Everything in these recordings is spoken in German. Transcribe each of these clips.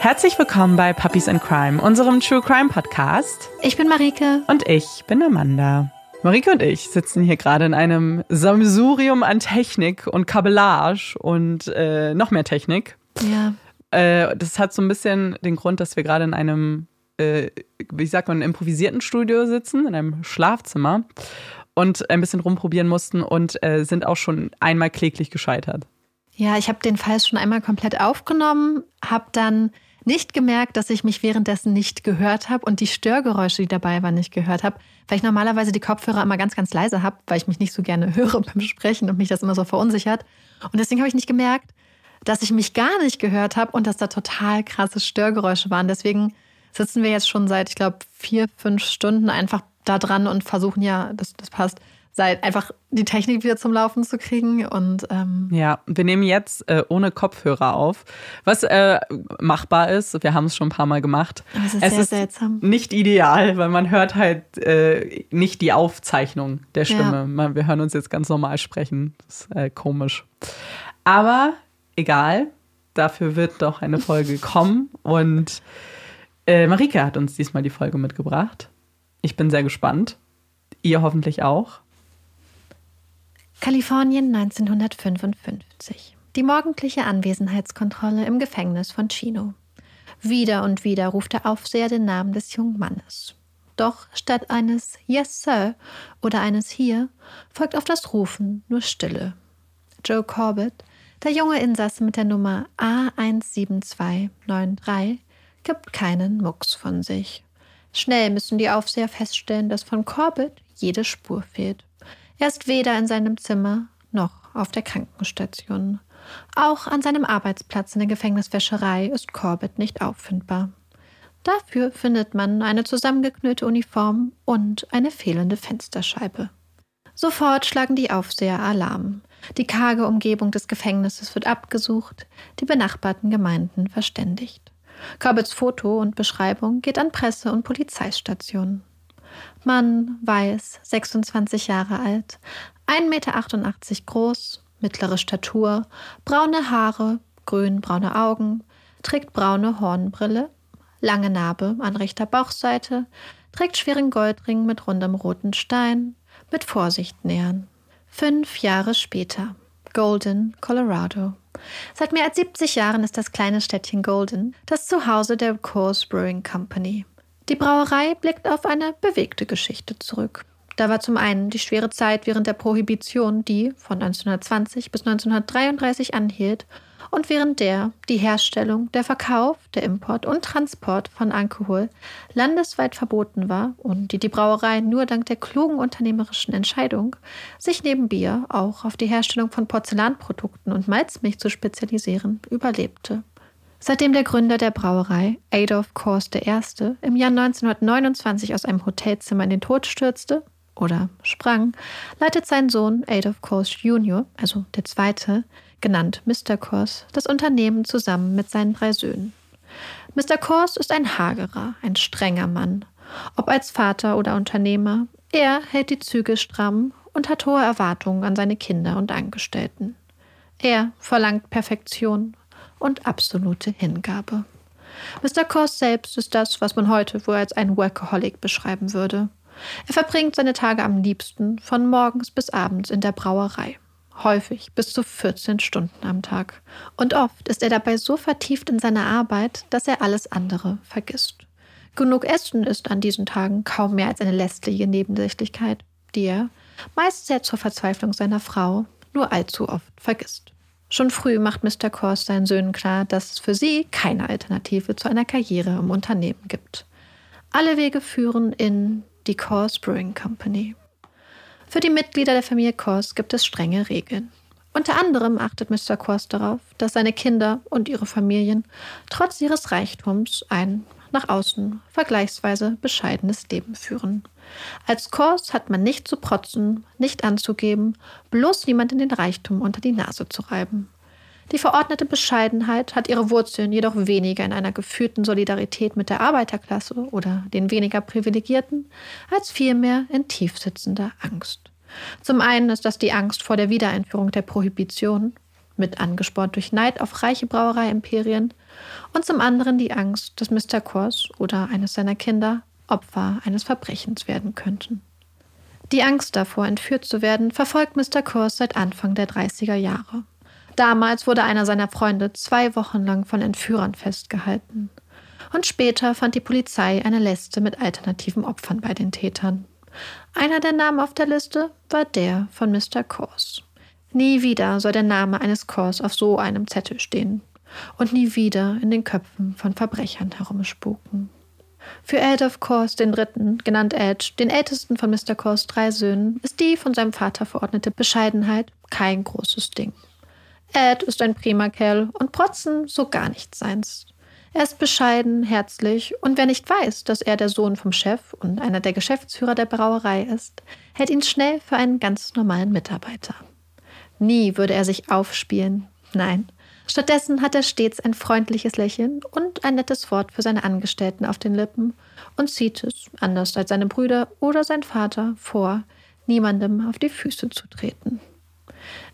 Herzlich willkommen bei Puppies and Crime, unserem True Crime Podcast. Ich bin Marike. Und ich bin Amanda. Marike und ich sitzen hier gerade in einem Sammelsurium an Technik und Kabellage und äh, noch mehr Technik. Ja. Äh, das hat so ein bisschen den Grund, dass wir gerade in einem, äh, wie sagt man, improvisierten Studio sitzen, in einem Schlafzimmer und ein bisschen rumprobieren mussten und äh, sind auch schon einmal kläglich gescheitert. Ja, ich habe den Fall schon einmal komplett aufgenommen, habe dann nicht gemerkt, dass ich mich währenddessen nicht gehört habe und die Störgeräusche, die dabei waren, nicht gehört habe, weil ich normalerweise die Kopfhörer immer ganz, ganz leise habe, weil ich mich nicht so gerne höre beim Sprechen und mich das immer so verunsichert. Und deswegen habe ich nicht gemerkt, dass ich mich gar nicht gehört habe und dass da total krasse Störgeräusche waren. Deswegen sitzen wir jetzt schon seit, ich glaube, vier, fünf Stunden einfach da dran und versuchen ja, das, das passt, seit einfach die Technik wieder zum Laufen zu kriegen. Und ähm ja, wir nehmen jetzt äh, ohne Kopfhörer auf, was äh, machbar ist. Wir haben es schon ein paar Mal gemacht. Das ist es sehr ist seltsam. nicht ideal, weil man hört halt äh, nicht die Aufzeichnung der Stimme. Ja. Man, wir hören uns jetzt ganz normal sprechen. Das ist äh, komisch. Aber egal, dafür wird doch eine Folge kommen. Und äh, Marike hat uns diesmal die Folge mitgebracht. Ich bin sehr gespannt. Ihr hoffentlich auch. Kalifornien 1955. Die morgendliche Anwesenheitskontrolle im Gefängnis von Chino. Wieder und wieder ruft der Aufseher den Namen des jungen Mannes. Doch statt eines Yes, Sir oder eines Hier folgt auf das Rufen nur Stille. Joe Corbett, der junge Insasse mit der Nummer A17293, gibt keinen Mucks von sich. Schnell müssen die Aufseher feststellen, dass von Corbett jede Spur fehlt. Er ist weder in seinem Zimmer noch auf der Krankenstation. Auch an seinem Arbeitsplatz in der Gefängniswäscherei ist Corbett nicht auffindbar. Dafür findet man eine zusammengeknüllte Uniform und eine fehlende Fensterscheibe. Sofort schlagen die Aufseher Alarm. Die karge Umgebung des Gefängnisses wird abgesucht, die benachbarten Gemeinden verständigt. Corbetts Foto und Beschreibung geht an Presse- und Polizeistationen. Mann, weiß, 26 Jahre alt, 1,88 Meter groß, mittlere Statur, braune Haare, grün-braune Augen, trägt braune Hornbrille, lange Narbe an rechter Bauchseite, trägt schweren Goldring mit rundem roten Stein, mit Vorsicht nähern. Fünf Jahre später. Golden, Colorado. Seit mehr als 70 Jahren ist das kleine Städtchen Golden das Zuhause der Coors Brewing Company. Die Brauerei blickt auf eine bewegte Geschichte zurück. Da war zum einen die schwere Zeit während der Prohibition, die von 1920 bis 1933 anhielt und während der die Herstellung, der Verkauf, der Import und Transport von Alkohol landesweit verboten war und die die Brauerei nur dank der klugen unternehmerischen Entscheidung, sich neben Bier auch auf die Herstellung von Porzellanprodukten und Malzmilch zu spezialisieren, überlebte. Seitdem der Gründer der Brauerei, Adolf Kors I., im Jahr 1929 aus einem Hotelzimmer in den Tod stürzte oder sprang, leitet sein Sohn Adolf Kors Jr., also der Zweite, genannt Mr. Kors, das Unternehmen zusammen mit seinen drei Söhnen. Mr. Kors ist ein hagerer, ein strenger Mann. Ob als Vater oder Unternehmer, er hält die Züge stramm und hat hohe Erwartungen an seine Kinder und Angestellten. Er verlangt Perfektion und absolute Hingabe. Mr. Kors selbst ist das, was man heute wohl als ein Workaholic beschreiben würde. Er verbringt seine Tage am liebsten von morgens bis abends in der Brauerei. Häufig bis zu 14 Stunden am Tag. Und oft ist er dabei so vertieft in seine Arbeit, dass er alles andere vergisst. Genug Essen ist an diesen Tagen kaum mehr als eine lästige Nebensächlichkeit, die er, meist sehr zur Verzweiflung seiner Frau, nur allzu oft vergisst. Schon früh macht Mr. Kors seinen Söhnen klar, dass es für sie keine Alternative zu einer Karriere im Unternehmen gibt. Alle Wege führen in die Kors Brewing Company. Für die Mitglieder der Familie Kors gibt es strenge Regeln. Unter anderem achtet Mr. Kors darauf, dass seine Kinder und ihre Familien trotz ihres Reichtums ein nach außen vergleichsweise bescheidenes Leben führen. Als Kors hat man nicht zu protzen, nicht anzugeben, bloß niemand in den Reichtum unter die Nase zu reiben. Die verordnete Bescheidenheit hat ihre Wurzeln jedoch weniger in einer gefühlten Solidarität mit der Arbeiterklasse oder den weniger Privilegierten, als vielmehr in tiefsitzender Angst. Zum einen ist das die Angst vor der Wiedereinführung der Prohibition. mit angespornt durch Neid auf reiche Brauereiimperien, und zum anderen die Angst, dass Mr. Kors oder eines seiner Kinder Opfer eines Verbrechens werden könnten. Die Angst davor, entführt zu werden, verfolgt Mr. Kors seit Anfang der 30er Jahre. Damals wurde einer seiner Freunde zwei Wochen lang von Entführern festgehalten. Und später fand die Polizei eine Liste mit alternativen Opfern bei den Tätern. Einer der Namen auf der Liste war der von Mr. Kors. Nie wieder soll der Name eines Kors auf so einem Zettel stehen und nie wieder in den Köpfen von Verbrechern herumspuken. Für Adolf Kors den Dritten, genannt Edge, den ältesten von Mr. Kors drei Söhnen, ist die von seinem Vater verordnete Bescheidenheit kein großes Ding. Ed ist ein prima Kerl und Protzen so gar nichts seins. Er ist bescheiden, herzlich und wer nicht weiß, dass er der Sohn vom Chef und einer der Geschäftsführer der Brauerei ist, hält ihn schnell für einen ganz normalen Mitarbeiter. Nie würde er sich aufspielen. Nein. Stattdessen hat er stets ein freundliches Lächeln und ein nettes Wort für seine Angestellten auf den Lippen und zieht es, anders als seine Brüder oder sein Vater, vor, niemandem auf die Füße zu treten.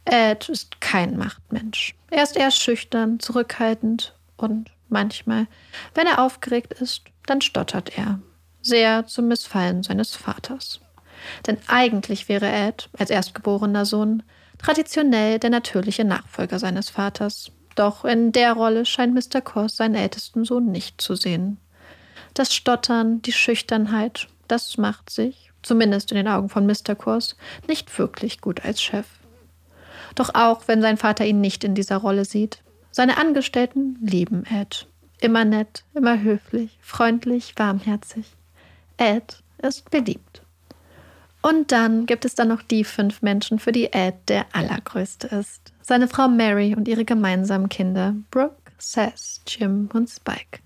Ed ist kein Machtmensch. Er ist eher schüchtern, zurückhaltend und manchmal, wenn er aufgeregt ist, dann stottert er. Sehr zum Missfallen seines Vaters. Denn eigentlich wäre Ed, als erstgeborener Sohn, traditionell der natürliche Nachfolger seines Vaters. Doch in der Rolle scheint Mr. Kors seinen ältesten Sohn nicht zu sehen. Das Stottern, die Schüchternheit, das macht sich, zumindest in den Augen von Mr. Kors, nicht wirklich gut als Chef. Doch auch wenn sein Vater ihn nicht in dieser Rolle sieht, seine Angestellten lieben Ed. Immer nett, immer höflich, freundlich, warmherzig. Ed ist beliebt. Und dann gibt es dann noch die fünf Menschen, für die Ed der allergrößte ist. Seine Frau Mary und ihre gemeinsamen Kinder, Brooke, Seth, Jim und Spike.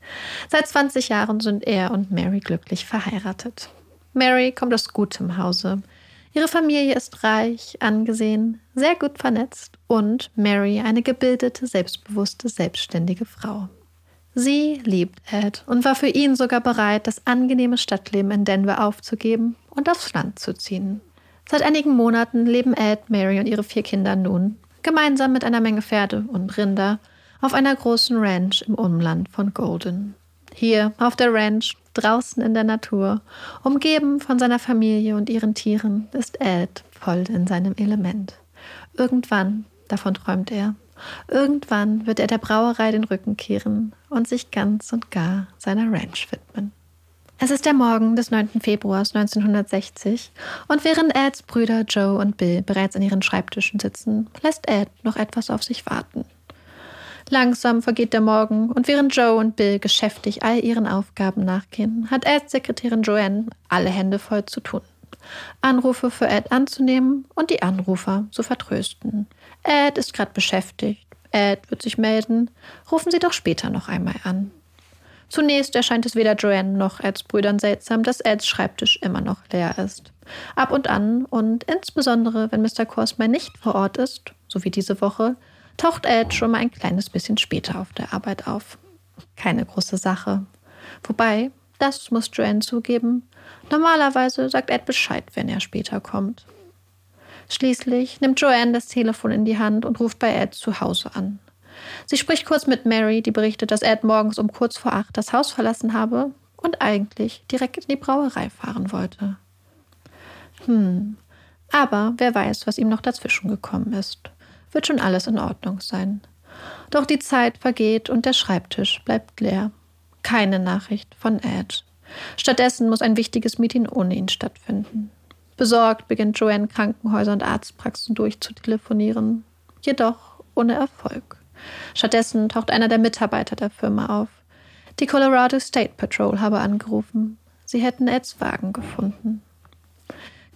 Seit 20 Jahren sind er und Mary glücklich verheiratet. Mary kommt aus gutem Hause. Ihre Familie ist reich, angesehen, sehr gut vernetzt und Mary eine gebildete, selbstbewusste, selbstständige Frau. Sie liebt Ed und war für ihn sogar bereit, das angenehme Stadtleben in Denver aufzugeben und aufs Land zu ziehen. Seit einigen Monaten leben Ed, Mary und ihre vier Kinder nun gemeinsam mit einer Menge Pferde und Rinder auf einer großen Ranch im Umland von Golden. Hier auf der Ranch, draußen in der Natur, umgeben von seiner Familie und ihren Tieren, ist Ed voll in seinem Element. Irgendwann, davon träumt er, irgendwann wird er der Brauerei den Rücken kehren und sich ganz und gar seiner Ranch widmen. Es ist der Morgen des 9. Februars 1960 und während Eds Brüder Joe und Bill bereits an ihren Schreibtischen sitzen, lässt Ed noch etwas auf sich warten. Langsam vergeht der Morgen und während Joe und Bill geschäftig all ihren Aufgaben nachgehen, hat Eds Sekretärin Joanne alle Hände voll zu tun. Anrufe für Ed anzunehmen und die Anrufer zu vertrösten. Ed ist gerade beschäftigt. Ed wird sich melden. Rufen Sie doch später noch einmal an. Zunächst erscheint es weder Joanne noch Eds Brüdern seltsam, dass Eds Schreibtisch immer noch leer ist. Ab und an und insbesondere, wenn Mr. Korsmeier nicht vor Ort ist, so wie diese Woche, taucht Ed schon mal ein kleines bisschen später auf der Arbeit auf. Keine große Sache. Wobei, das muss Joanne zugeben, normalerweise sagt Ed Bescheid, wenn er später kommt. Schließlich nimmt Joanne das Telefon in die Hand und ruft bei Ed zu Hause an. Sie spricht kurz mit Mary, die berichtet, dass Ed morgens um kurz vor acht das Haus verlassen habe und eigentlich direkt in die Brauerei fahren wollte. Hm, aber wer weiß, was ihm noch dazwischen gekommen ist. Wird schon alles in Ordnung sein. Doch die Zeit vergeht und der Schreibtisch bleibt leer. Keine Nachricht von Ed. Stattdessen muss ein wichtiges Meeting ohne ihn stattfinden. Besorgt beginnt Joanne Krankenhäuser und Arztpraxen durchzutelefonieren, jedoch ohne Erfolg. Stattdessen taucht einer der Mitarbeiter der Firma auf. Die Colorado State Patrol habe angerufen. Sie hätten Eds Wagen gefunden.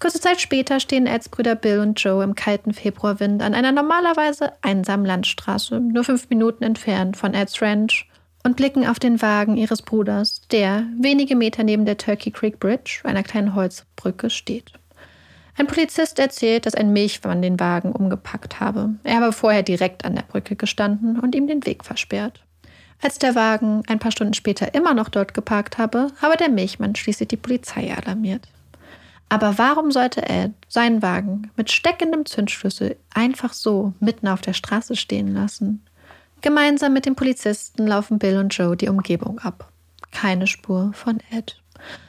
Kurze Zeit später stehen Eds Brüder Bill und Joe im kalten Februarwind an einer normalerweise einsamen Landstraße, nur fünf Minuten entfernt von Eds Ranch, und blicken auf den Wagen ihres Bruders, der wenige Meter neben der Turkey Creek Bridge, einer kleinen Holzbrücke, steht. Ein Polizist erzählt, dass ein Milchmann den Wagen umgepackt habe. Er habe vorher direkt an der Brücke gestanden und ihm den Weg versperrt. Als der Wagen ein paar Stunden später immer noch dort geparkt habe, habe der Milchmann schließlich die Polizei alarmiert. Aber warum sollte Ed seinen Wagen mit steckendem Zündschlüssel einfach so mitten auf der Straße stehen lassen? Gemeinsam mit den Polizisten laufen Bill und Joe die Umgebung ab. Keine Spur von Ed.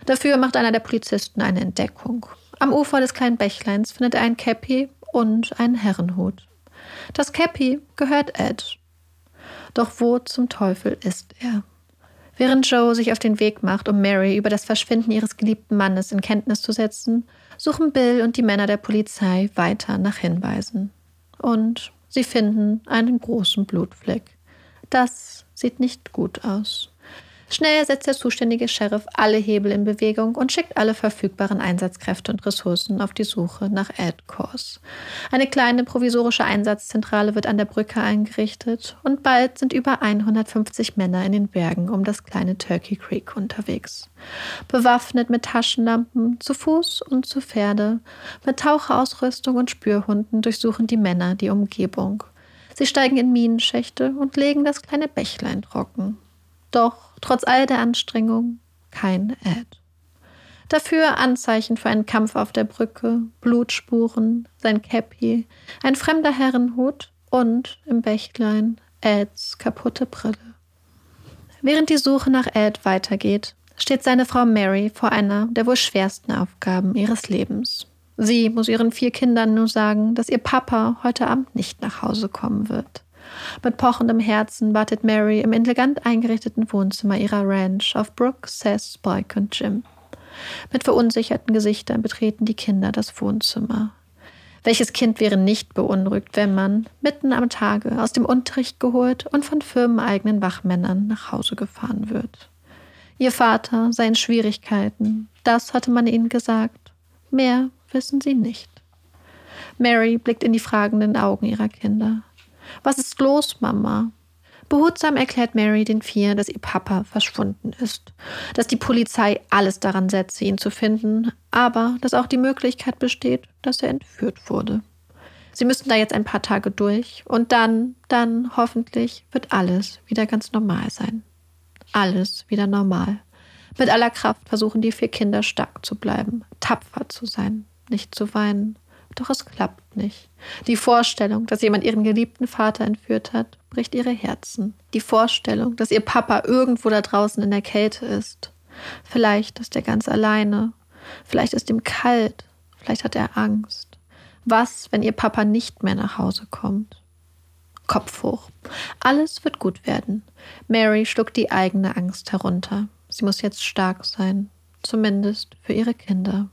Dafür macht einer der Polizisten eine Entdeckung. Am Ufer des kleinen Bächleins findet er ein Cappy und einen Herrenhut. Das Cappy gehört Ed. Doch wo zum Teufel ist er? Während Joe sich auf den Weg macht, um Mary über das Verschwinden ihres geliebten Mannes in Kenntnis zu setzen, suchen Bill und die Männer der Polizei weiter nach Hinweisen. Und sie finden einen großen Blutfleck. Das sieht nicht gut aus. Schnell setzt der zuständige Sheriff alle Hebel in Bewegung und schickt alle verfügbaren Einsatzkräfte und Ressourcen auf die Suche nach Ed Kors. Eine kleine provisorische Einsatzzentrale wird an der Brücke eingerichtet und bald sind über 150 Männer in den Bergen um das kleine Turkey Creek unterwegs. Bewaffnet mit Taschenlampen, zu Fuß und zu Pferde, mit Taucherausrüstung und Spürhunden durchsuchen die Männer die Umgebung. Sie steigen in Minenschächte und legen das kleine Bächlein trocken. Doch trotz all der Anstrengung kein Ed. Dafür Anzeichen für einen Kampf auf der Brücke, Blutspuren, sein Käppi, ein fremder Herrenhut und im Bächlein Eds kaputte Brille. Während die Suche nach Ed weitergeht, steht seine Frau Mary vor einer der wohl schwersten Aufgaben ihres Lebens. Sie muss ihren vier Kindern nur sagen, dass ihr Papa heute Abend nicht nach Hause kommen wird. Mit pochendem Herzen wartet Mary im elegant eingerichteten Wohnzimmer ihrer Ranch auf Brooke, Seth, Spike und Jim. Mit verunsicherten Gesichtern betreten die Kinder das Wohnzimmer. Welches Kind wäre nicht beunruhigt, wenn man, mitten am Tage, aus dem Unterricht geholt und von firmeneigenen Wachmännern nach Hause gefahren wird? Ihr Vater sei in Schwierigkeiten, das hatte man ihnen gesagt. Mehr wissen sie nicht. Mary blickt in die fragenden Augen ihrer Kinder. Was ist los, Mama? Behutsam erklärt Mary den Vier, dass ihr Papa verschwunden ist, dass die Polizei alles daran setze, ihn zu finden, aber dass auch die Möglichkeit besteht, dass er entführt wurde. Sie müssen da jetzt ein paar Tage durch und dann, dann hoffentlich wird alles wieder ganz normal sein. Alles wieder normal. Mit aller Kraft versuchen die vier Kinder stark zu bleiben, tapfer zu sein, nicht zu weinen, doch es klappt nicht. Die Vorstellung, dass jemand ihren geliebten Vater entführt hat, bricht ihre Herzen. Die Vorstellung, dass ihr Papa irgendwo da draußen in der Kälte ist. Vielleicht ist er ganz alleine. Vielleicht ist ihm kalt. Vielleicht hat er Angst. Was, wenn ihr Papa nicht mehr nach Hause kommt? Kopf hoch. Alles wird gut werden. Mary schluckt die eigene Angst herunter. Sie muss jetzt stark sein. Zumindest für ihre Kinder.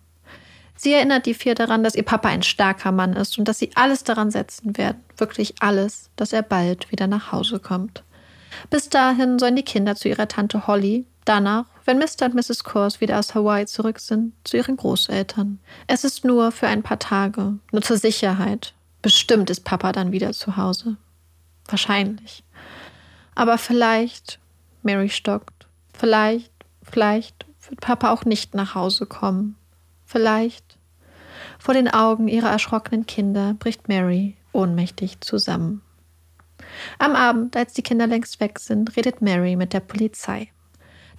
Sie erinnert die vier daran, dass ihr Papa ein starker Mann ist und dass sie alles daran setzen werden, wirklich alles, dass er bald wieder nach Hause kommt. Bis dahin sollen die Kinder zu ihrer Tante Holly, danach, wenn Mr. und Mrs. Kors wieder aus Hawaii zurück sind, zu ihren Großeltern. Es ist nur für ein paar Tage, nur zur Sicherheit. Bestimmt ist Papa dann wieder zu Hause. Wahrscheinlich. Aber vielleicht, Mary stockt, vielleicht, vielleicht wird Papa auch nicht nach Hause kommen. Vielleicht. Vor den Augen ihrer erschrockenen Kinder bricht Mary ohnmächtig zusammen. Am Abend, als die Kinder längst weg sind, redet Mary mit der Polizei.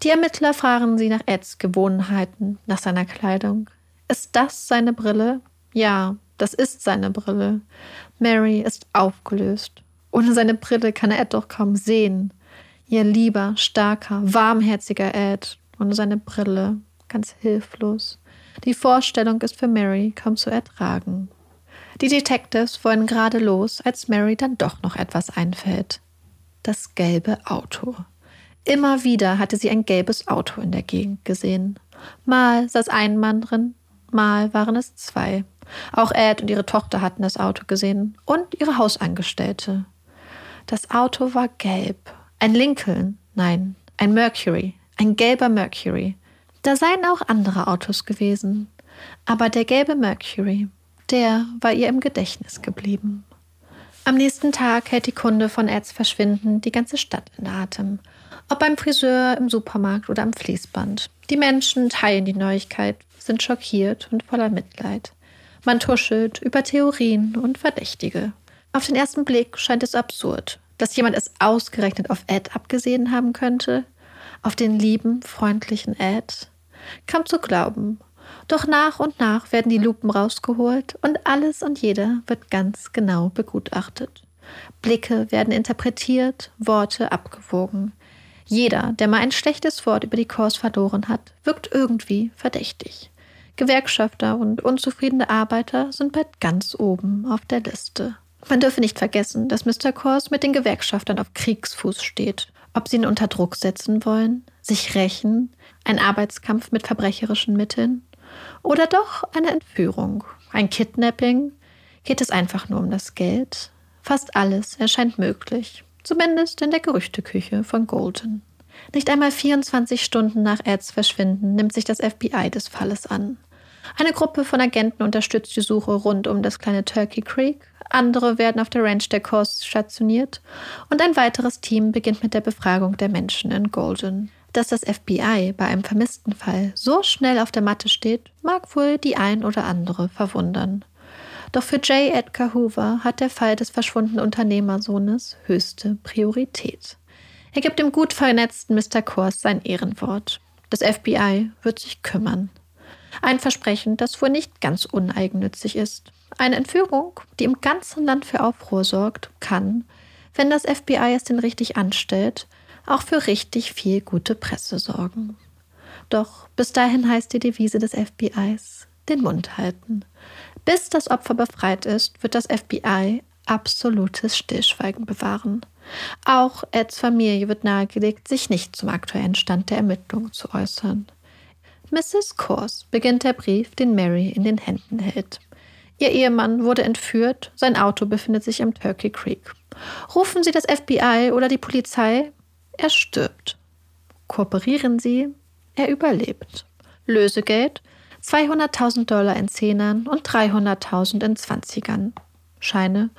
Die Ermittler fragen sie nach Eds Gewohnheiten, nach seiner Kleidung. Ist das seine Brille? Ja, das ist seine Brille. Mary ist aufgelöst. Ohne seine Brille kann er Ed doch kaum sehen. Ihr lieber, starker, warmherziger Ed. Ohne seine Brille, ganz hilflos. Die Vorstellung ist für Mary kaum zu ertragen. Die Detectives wollen gerade los, als Mary dann doch noch etwas einfällt. Das gelbe Auto. Immer wieder hatte sie ein gelbes Auto in der Gegend gesehen. Mal saß ein Mann drin, mal waren es zwei. Auch Ed und ihre Tochter hatten das Auto gesehen und ihre Hausangestellte. Das Auto war gelb. Ein Lincoln, nein, ein Mercury, ein gelber Mercury. Da seien auch andere Autos gewesen, aber der gelbe Mercury, der war ihr im Gedächtnis geblieben. Am nächsten Tag hält die Kunde von Eds Verschwinden die ganze Stadt in Atem. Ob beim Friseur, im Supermarkt oder am Fließband. Die Menschen teilen die Neuigkeit, sind schockiert und voller Mitleid. Man tuschelt über Theorien und Verdächtige. Auf den ersten Blick scheint es absurd, dass jemand es ausgerechnet auf Ed abgesehen haben könnte. Auf den lieben, freundlichen Ed. Kaum zu glauben. Doch nach und nach werden die Lupen rausgeholt und alles und jeder wird ganz genau begutachtet. Blicke werden interpretiert, Worte abgewogen. Jeder, der mal ein schlechtes Wort über die Kurs verloren hat, wirkt irgendwie verdächtig. Gewerkschafter und unzufriedene Arbeiter sind bald ganz oben auf der Liste. Man dürfe nicht vergessen, dass Mr. Kors mit den Gewerkschaftern auf Kriegsfuß steht. Ob sie ihn unter Druck setzen wollen, sich rächen, ein Arbeitskampf mit verbrecherischen Mitteln oder doch eine Entführung, ein Kidnapping, geht es einfach nur um das Geld. Fast alles erscheint möglich, zumindest in der Gerüchteküche von Golden. Nicht einmal 24 Stunden nach Eds Verschwinden nimmt sich das FBI des Falles an. Eine Gruppe von Agenten unterstützt die Suche rund um das kleine Turkey Creek, andere werden auf der Ranch der Coast stationiert und ein weiteres Team beginnt mit der Befragung der Menschen in Golden. Dass das FBI bei einem vermissten Fall so schnell auf der Matte steht, mag wohl die ein oder andere verwundern. Doch für J. Edgar Hoover hat der Fall des verschwundenen Unternehmersohnes höchste Priorität. Er gibt dem gut vernetzten Mr. Kors sein Ehrenwort. Das FBI wird sich kümmern. Ein Versprechen, das wohl nicht ganz uneigennützig ist. Eine Entführung, die im ganzen Land für Aufruhr sorgt, kann, wenn das FBI es denn richtig anstellt, auch für richtig viel gute Presse sorgen. Doch bis dahin heißt die Devise des FBIs den Mund halten. Bis das Opfer befreit ist, wird das FBI absolutes Stillschweigen bewahren. Auch Eds Familie wird nahegelegt, sich nicht zum aktuellen Stand der Ermittlungen zu äußern. Mrs. Kors beginnt der Brief, den Mary in den Händen hält. Ihr Ehemann wurde entführt, sein Auto befindet sich im Turkey Creek. Rufen Sie das FBI oder die Polizei? Er stirbt. Kooperieren Sie? Er überlebt. Lösegeld? 200.000 Dollar in Zehnern und 300.000 in Zwanzigern. Scheine?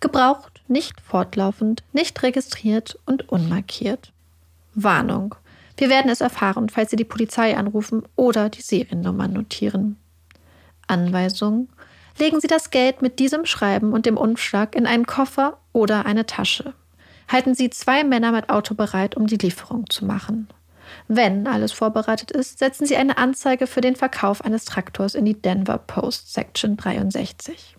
Gebraucht, nicht fortlaufend, nicht registriert und unmarkiert. Warnung. Wir werden es erfahren, falls Sie die Polizei anrufen oder die Seriennummer notieren. Anweisung. Legen Sie das Geld mit diesem Schreiben und dem Umschlag in einen Koffer oder eine Tasche. Halten Sie zwei Männer mit Auto bereit, um die Lieferung zu machen. Wenn alles vorbereitet ist, setzen Sie eine Anzeige für den Verkauf eines Traktors in die Denver Post Section 63.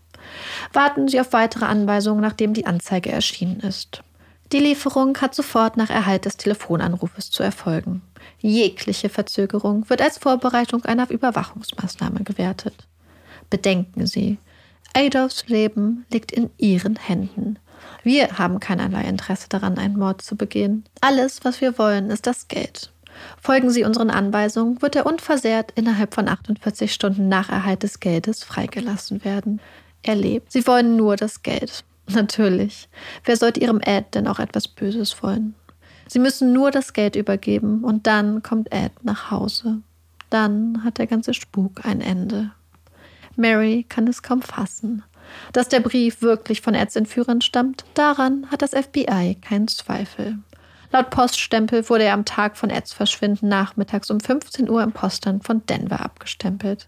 Warten Sie auf weitere Anweisungen, nachdem die Anzeige erschienen ist. Die Lieferung hat sofort nach Erhalt des Telefonanrufes zu erfolgen. Jegliche Verzögerung wird als Vorbereitung einer Überwachungsmaßnahme gewertet. Bedenken Sie, Adolfs Leben liegt in Ihren Händen. Wir haben keinerlei Interesse daran, einen Mord zu begehen. Alles, was wir wollen, ist das Geld. Folgen Sie unseren Anweisungen, wird er unversehrt innerhalb von 48 Stunden nach Erhalt des Geldes freigelassen werden. Er lebt. Sie wollen nur das Geld. Natürlich. Wer sollte ihrem Ed denn auch etwas Böses wollen? Sie müssen nur das Geld übergeben und dann kommt Ed nach Hause. Dann hat der ganze Spuk ein Ende. Mary kann es kaum fassen. Dass der Brief wirklich von Eds Entführern stammt, daran hat das FBI keinen Zweifel. Laut Poststempel wurde er am Tag von Eds Verschwinden nachmittags um 15 Uhr im Postland von Denver abgestempelt.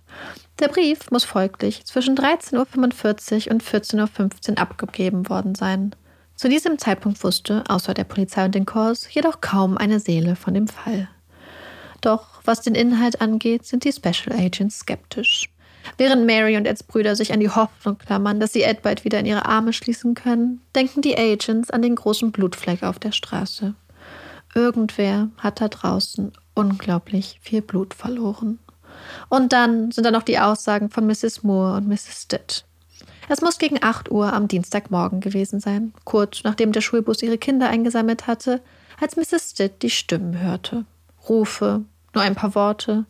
Der Brief muss folglich zwischen 13.45 Uhr und 14.15 Uhr abgegeben worden sein. Zu diesem Zeitpunkt wusste, außer der Polizei und den Corps, jedoch kaum eine Seele von dem Fall. Doch was den Inhalt angeht, sind die Special Agents skeptisch. Während Mary und Eds Brüder sich an die Hoffnung klammern, dass sie Ed bald wieder in ihre Arme schließen können, denken die Agents an den großen Blutfleck auf der Straße. Irgendwer hat da draußen unglaublich viel Blut verloren. Und dann sind da noch die Aussagen von Mrs. Moore und Mrs. Stitt. Es muss gegen 8 Uhr am Dienstagmorgen gewesen sein, kurz nachdem der Schulbus ihre Kinder eingesammelt hatte, als Mrs. Stitt die Stimmen hörte. Rufe, nur ein paar Worte.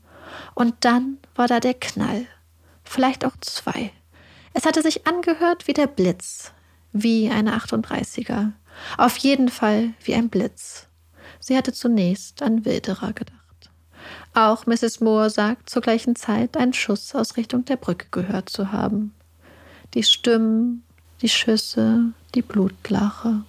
Und dann war da der Knall. Vielleicht auch zwei. Es hatte sich angehört wie der Blitz, wie eine 38er. Auf jeden Fall wie ein Blitz. Sie hatte zunächst an Wilderer gedacht. Auch Mrs. Moore sagt zur gleichen Zeit, einen Schuss aus Richtung der Brücke gehört zu haben. Die Stimmen, die Schüsse, die Blutlache.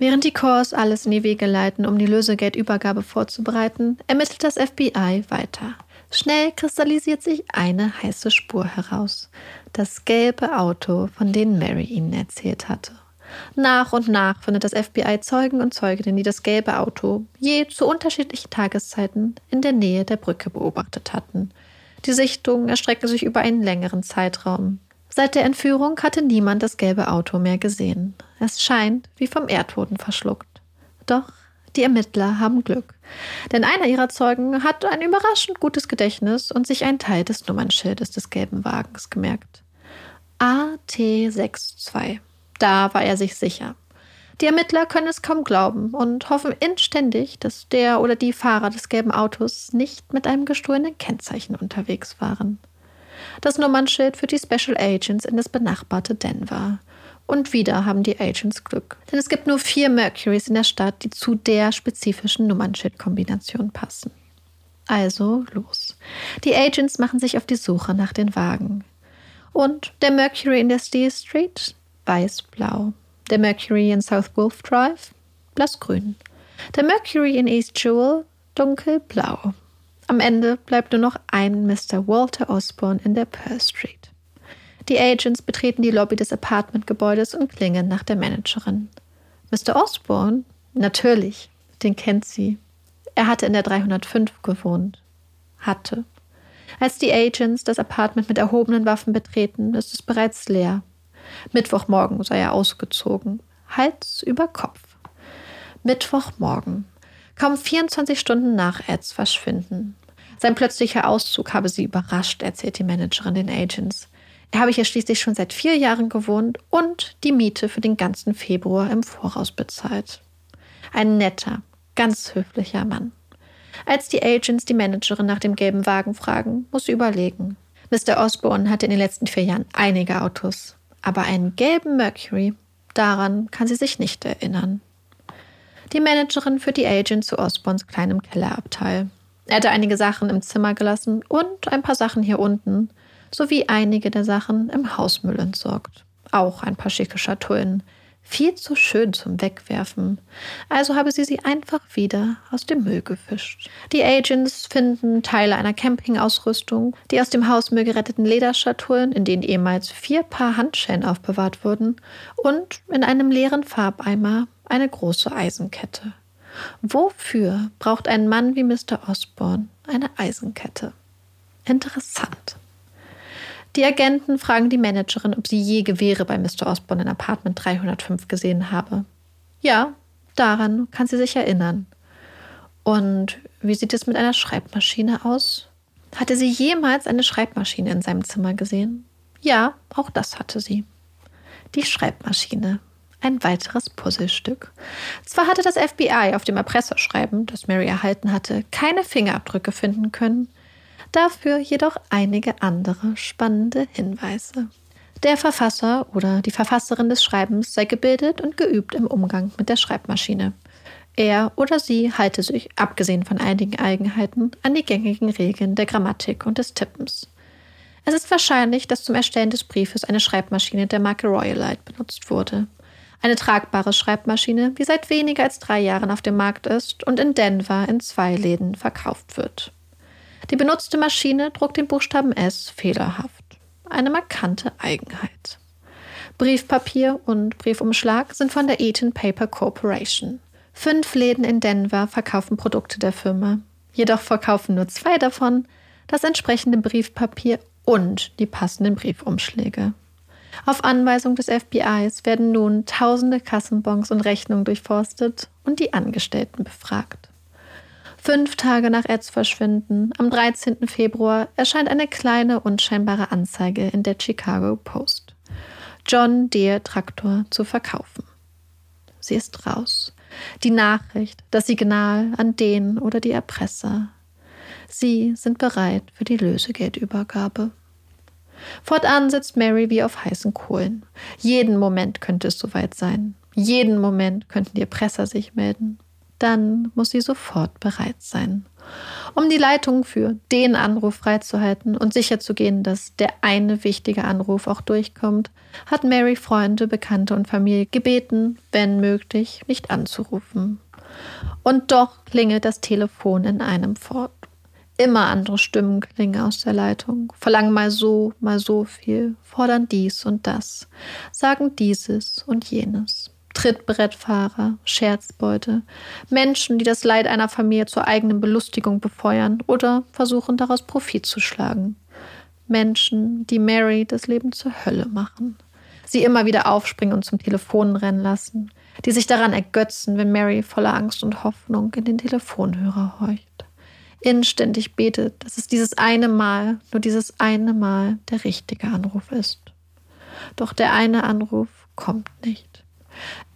Während die Corps alles in die Wege leiten, um die Lösegeldübergabe vorzubereiten, ermittelt das FBI weiter. Schnell kristallisiert sich eine heiße Spur heraus. Das gelbe Auto, von dem Mary ihnen erzählt hatte. Nach und nach findet das FBI Zeugen und Zeuginnen, die das gelbe Auto je zu unterschiedlichen Tageszeiten in der Nähe der Brücke beobachtet hatten. Die Sichtungen erstrecken sich über einen längeren Zeitraum. Seit der Entführung hatte niemand das gelbe Auto mehr gesehen. Es scheint wie vom Erdboden verschluckt. Doch die Ermittler haben Glück. Denn einer ihrer Zeugen hat ein überraschend gutes Gedächtnis und sich einen Teil des Nummernschildes des gelben Wagens gemerkt. AT62. Da war er sich sicher. Die Ermittler können es kaum glauben und hoffen inständig, dass der oder die Fahrer des gelben Autos nicht mit einem gestohlenen Kennzeichen unterwegs waren. Das Nummernschild führt die Special Agents in das benachbarte Denver. Und wieder haben die Agents Glück. Denn es gibt nur vier Mercurys in der Stadt, die zu der spezifischen Nummernschildkombination passen. Also los. Die Agents machen sich auf die Suche nach den Wagen. Und der Mercury in der Steel Street? Weiß-blau. Der Mercury in South Wolf Drive? Blassgrün. Der Mercury in East Jewel? Dunkelblau. Am Ende bleibt nur noch ein Mr. Walter Osborne in der Pearl Street. Die Agents betreten die Lobby des Apartmentgebäudes und klingen nach der Managerin. Mr. Osborne? Natürlich, den kennt sie. Er hatte in der 305 gewohnt. Hatte. Als die Agents das Apartment mit erhobenen Waffen betreten, ist es bereits leer. Mittwochmorgen sei er ausgezogen. Hals über Kopf. Mittwochmorgen. Kaum 24 Stunden nach Eds Verschwinden. Sein plötzlicher Auszug habe sie überrascht, erzählt die Managerin den Agents. Habe hier schließlich schon seit vier Jahren gewohnt und die Miete für den ganzen Februar im Voraus bezahlt. Ein netter, ganz höflicher Mann. Als die Agents die Managerin nach dem gelben Wagen fragen, muss sie überlegen. Mr. Osborne hatte in den letzten vier Jahren einige Autos, aber einen gelben Mercury, daran kann sie sich nicht erinnern. Die Managerin führt die Agent zu Osborns kleinem Kellerabteil. Er hatte einige Sachen im Zimmer gelassen und ein paar Sachen hier unten, sowie einige der Sachen im Hausmüll entsorgt. Auch ein paar schicke Schatullen. Viel zu schön zum Wegwerfen. Also habe sie sie einfach wieder aus dem Müll gefischt. Die Agents finden Teile einer Campingausrüstung, die aus dem Hausmüll geretteten Lederschatullen, in denen ehemals vier Paar Handschellen aufbewahrt wurden, und in einem leeren Farbeimer eine große Eisenkette. Wofür braucht ein Mann wie Mr. Osborne eine Eisenkette? Interessant. Die Agenten fragen die Managerin, ob sie je Gewehre bei Mr. Osborne in Apartment 305 gesehen habe. Ja, daran kann sie sich erinnern. Und wie sieht es mit einer Schreibmaschine aus? Hatte sie jemals eine Schreibmaschine in seinem Zimmer gesehen? Ja, auch das hatte sie. Die Schreibmaschine ein weiteres Puzzlestück. Zwar hatte das FBI auf dem Erpresserschreiben, das Mary erhalten hatte, keine Fingerabdrücke finden können, dafür jedoch einige andere spannende Hinweise. Der Verfasser oder die Verfasserin des Schreibens sei gebildet und geübt im Umgang mit der Schreibmaschine. Er oder sie halte sich, abgesehen von einigen Eigenheiten, an die gängigen Regeln der Grammatik und des Tippens. Es ist wahrscheinlich, dass zum Erstellen des Briefes eine Schreibmaschine der Marke Royalite benutzt wurde. Eine tragbare Schreibmaschine, die seit weniger als drei Jahren auf dem Markt ist und in Denver in zwei Läden verkauft wird. Die benutzte Maschine druckt den Buchstaben S fehlerhaft. Eine markante Eigenheit. Briefpapier und Briefumschlag sind von der Eaton Paper Corporation. Fünf Läden in Denver verkaufen Produkte der Firma. Jedoch verkaufen nur zwei davon das entsprechende Briefpapier und die passenden Briefumschläge. Auf Anweisung des FBIs werden nun tausende Kassenbons und Rechnungen durchforstet und die Angestellten befragt. Fünf Tage nach Eds Verschwinden, am 13. Februar, erscheint eine kleine, unscheinbare Anzeige in der Chicago Post. John Deere Traktor zu verkaufen. Sie ist raus. Die Nachricht, das Signal an den oder die Erpresser. Sie sind bereit für die Lösegeldübergabe. Fortan sitzt Mary wie auf heißen Kohlen. Jeden Moment könnte es soweit sein. Jeden Moment könnten die Erpresser sich melden. Dann muss sie sofort bereit sein. Um die Leitung für den Anruf freizuhalten und sicherzugehen, dass der eine wichtige Anruf auch durchkommt, hat Mary Freunde, Bekannte und Familie gebeten, wenn möglich, nicht anzurufen. Und doch klingelt das Telefon in einem fort. Immer andere Stimmen klingen aus der Leitung, verlangen mal so, mal so viel, fordern dies und das, sagen dieses und jenes. Trittbrettfahrer, Scherzbeute, Menschen, die das Leid einer Familie zur eigenen Belustigung befeuern oder versuchen, daraus Profit zu schlagen. Menschen, die Mary das Leben zur Hölle machen. Sie immer wieder aufspringen und zum Telefon rennen lassen, die sich daran ergötzen, wenn Mary voller Angst und Hoffnung in den Telefonhörer horcht. Inständig betet, dass es dieses eine Mal, nur dieses eine Mal der richtige Anruf ist. Doch der eine Anruf kommt nicht.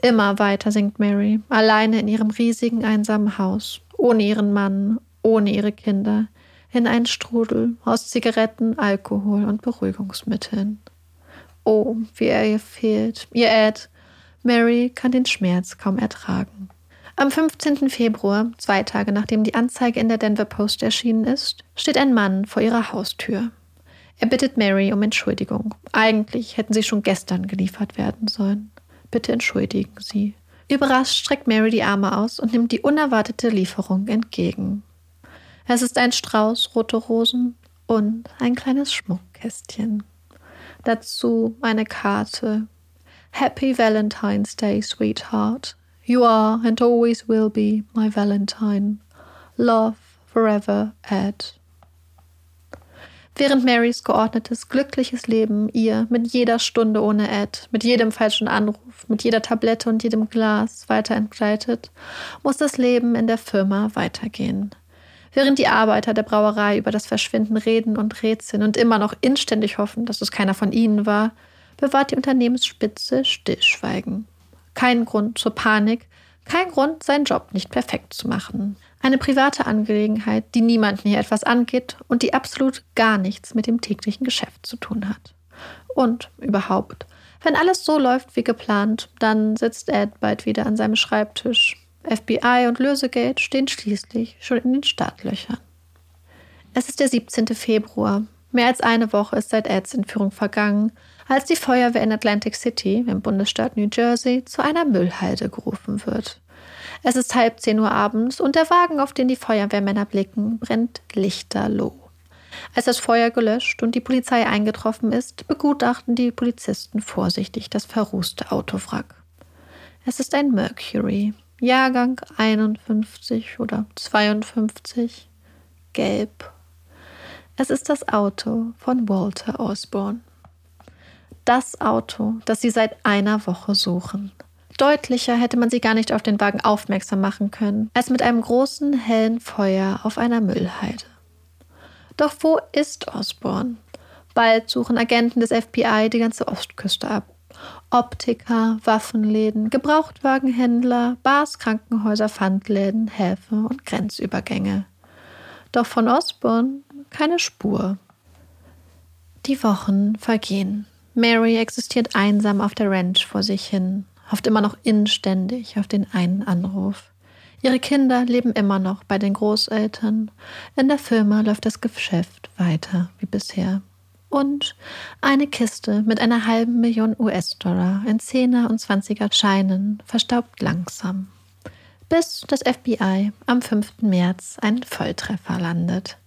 Immer weiter singt Mary, alleine in ihrem riesigen einsamen Haus, ohne ihren Mann, ohne ihre Kinder, in einen Strudel aus Zigaretten, Alkohol und Beruhigungsmitteln. Oh, wie er ihr fehlt, ihr Ed, Mary kann den Schmerz kaum ertragen. Am 15. Februar, zwei Tage nachdem die Anzeige in der Denver Post erschienen ist, steht ein Mann vor ihrer Haustür. Er bittet Mary um Entschuldigung. Eigentlich hätten sie schon gestern geliefert werden sollen. Bitte entschuldigen Sie. Überrascht streckt Mary die Arme aus und nimmt die unerwartete Lieferung entgegen. Es ist ein Strauß rote Rosen und ein kleines Schmuckkästchen. Dazu eine Karte Happy Valentine's Day, sweetheart. You are and always will be my Valentine. Love forever, Ed. Während Marys geordnetes, glückliches Leben ihr mit jeder Stunde ohne Ed, mit jedem falschen Anruf, mit jeder Tablette und jedem Glas weiter entgleitet, muss das Leben in der Firma weitergehen. Während die Arbeiter der Brauerei über das Verschwinden reden und rätseln und immer noch inständig hoffen, dass es keiner von ihnen war, bewahrt die Unternehmensspitze Stillschweigen. Kein Grund zur Panik, kein Grund, seinen Job nicht perfekt zu machen. Eine private Angelegenheit, die niemanden hier etwas angeht und die absolut gar nichts mit dem täglichen Geschäft zu tun hat. Und überhaupt, wenn alles so läuft wie geplant, dann sitzt Ed bald wieder an seinem Schreibtisch. FBI und Lösegeld stehen schließlich schon in den Startlöchern. Es ist der 17. Februar. Mehr als eine Woche ist seit Eds Entführung vergangen als die Feuerwehr in Atlantic City im Bundesstaat New Jersey zu einer Müllhalde gerufen wird. Es ist halb zehn Uhr abends und der Wagen, auf den die Feuerwehrmänner blicken, brennt lichterloh. Als das Feuer gelöscht und die Polizei eingetroffen ist, begutachten die Polizisten vorsichtig das verrußte Autowrack. Es ist ein Mercury, Jahrgang 51 oder 52, gelb. Es ist das Auto von Walter Osborne das Auto, das sie seit einer Woche suchen. Deutlicher hätte man sie gar nicht auf den Wagen aufmerksam machen können, als mit einem großen hellen Feuer auf einer Müllheide. Doch wo ist Osborne? Bald suchen Agenten des FBI die ganze Ostküste ab. Optiker, Waffenläden, Gebrauchtwagenhändler, Bars, Krankenhäuser, Pfandläden, Häfe und Grenzübergänge. Doch von Osborne keine Spur. Die Wochen vergehen. Mary existiert einsam auf der Ranch vor sich hin, hofft immer noch inständig auf den einen Anruf. Ihre Kinder leben immer noch bei den Großeltern. In der Firma läuft das Geschäft weiter wie bisher. Und eine Kiste mit einer halben Million US-Dollar in Zehner und Zwanziger Scheinen verstaubt langsam. Bis das FBI am 5. März einen Volltreffer landet.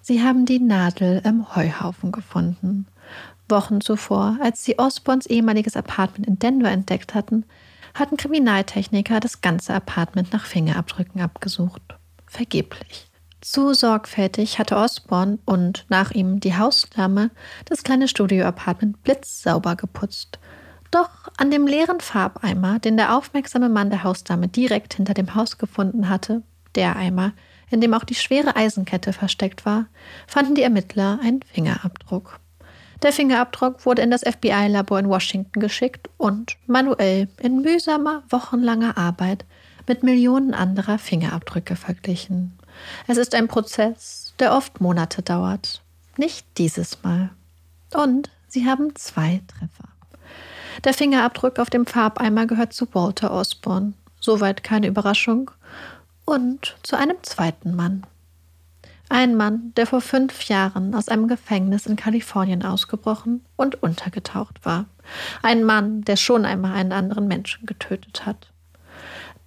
Sie haben die Nadel im Heuhaufen gefunden. Wochen zuvor, als sie Osborns ehemaliges Apartment in Denver entdeckt hatten, hatten Kriminaltechniker das ganze Apartment nach Fingerabdrücken abgesucht. Vergeblich. Zu sorgfältig hatte Osborne und nach ihm die Hausdame das kleine Studio-Apartment blitzsauber geputzt. Doch an dem leeren Farbeimer, den der aufmerksame Mann der Hausdame direkt hinter dem Haus gefunden hatte, der Eimer, in dem auch die schwere Eisenkette versteckt war, fanden die Ermittler einen Fingerabdruck. Der Fingerabdruck wurde in das FBI-Labor in Washington geschickt und manuell in mühsamer, wochenlanger Arbeit mit Millionen anderer Fingerabdrücke verglichen. Es ist ein Prozess, der oft Monate dauert. Nicht dieses Mal. Und sie haben zwei Treffer. Der Fingerabdruck auf dem Farbeimer gehört zu Walter Osborne. Soweit keine Überraschung. Und zu einem zweiten Mann. Ein Mann, der vor fünf Jahren aus einem Gefängnis in Kalifornien ausgebrochen und untergetaucht war. Ein Mann, der schon einmal einen anderen Menschen getötet hat.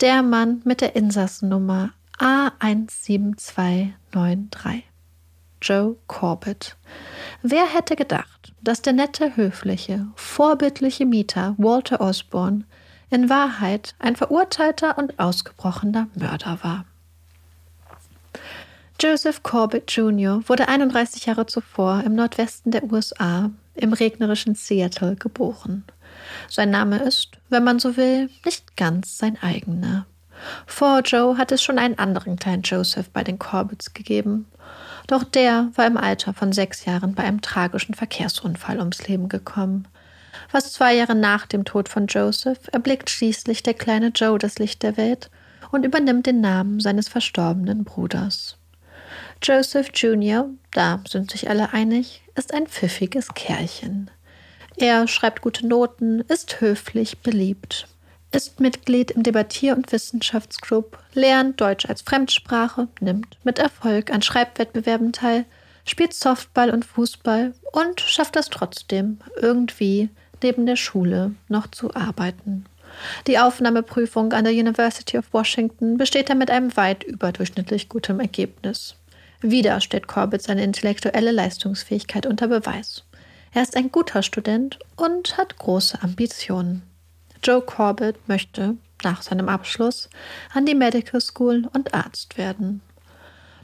Der Mann mit der Insassennummer A17293. Joe Corbett. Wer hätte gedacht, dass der nette, höfliche, vorbildliche Mieter Walter Osborne in Wahrheit ein verurteilter und ausgebrochener Mörder war. Joseph Corbett Jr. wurde 31 Jahre zuvor im Nordwesten der USA im regnerischen Seattle geboren. Sein Name ist, wenn man so will, nicht ganz sein eigener. Vor Joe hat es schon einen anderen kleinen Joseph bei den Corbetts gegeben. Doch der war im Alter von sechs Jahren bei einem tragischen Verkehrsunfall ums Leben gekommen. Fast zwei Jahre nach dem Tod von Joseph erblickt schließlich der kleine Joe das Licht der Welt und übernimmt den Namen seines verstorbenen Bruders. Joseph Jr., da sind sich alle einig, ist ein pfiffiges Kerlchen. Er schreibt gute Noten, ist höflich, beliebt, ist Mitglied im Debattier- und Wissenschaftsclub, lernt Deutsch als Fremdsprache, nimmt mit Erfolg an Schreibwettbewerben teil, spielt Softball und Fußball und schafft es trotzdem, irgendwie neben der Schule noch zu arbeiten. Die Aufnahmeprüfung an der University of Washington besteht er mit einem weit überdurchschnittlich gutem Ergebnis. Wieder stellt Corbett seine intellektuelle Leistungsfähigkeit unter Beweis. Er ist ein guter Student und hat große Ambitionen. Joe Corbett möchte nach seinem Abschluss an die Medical School und Arzt werden.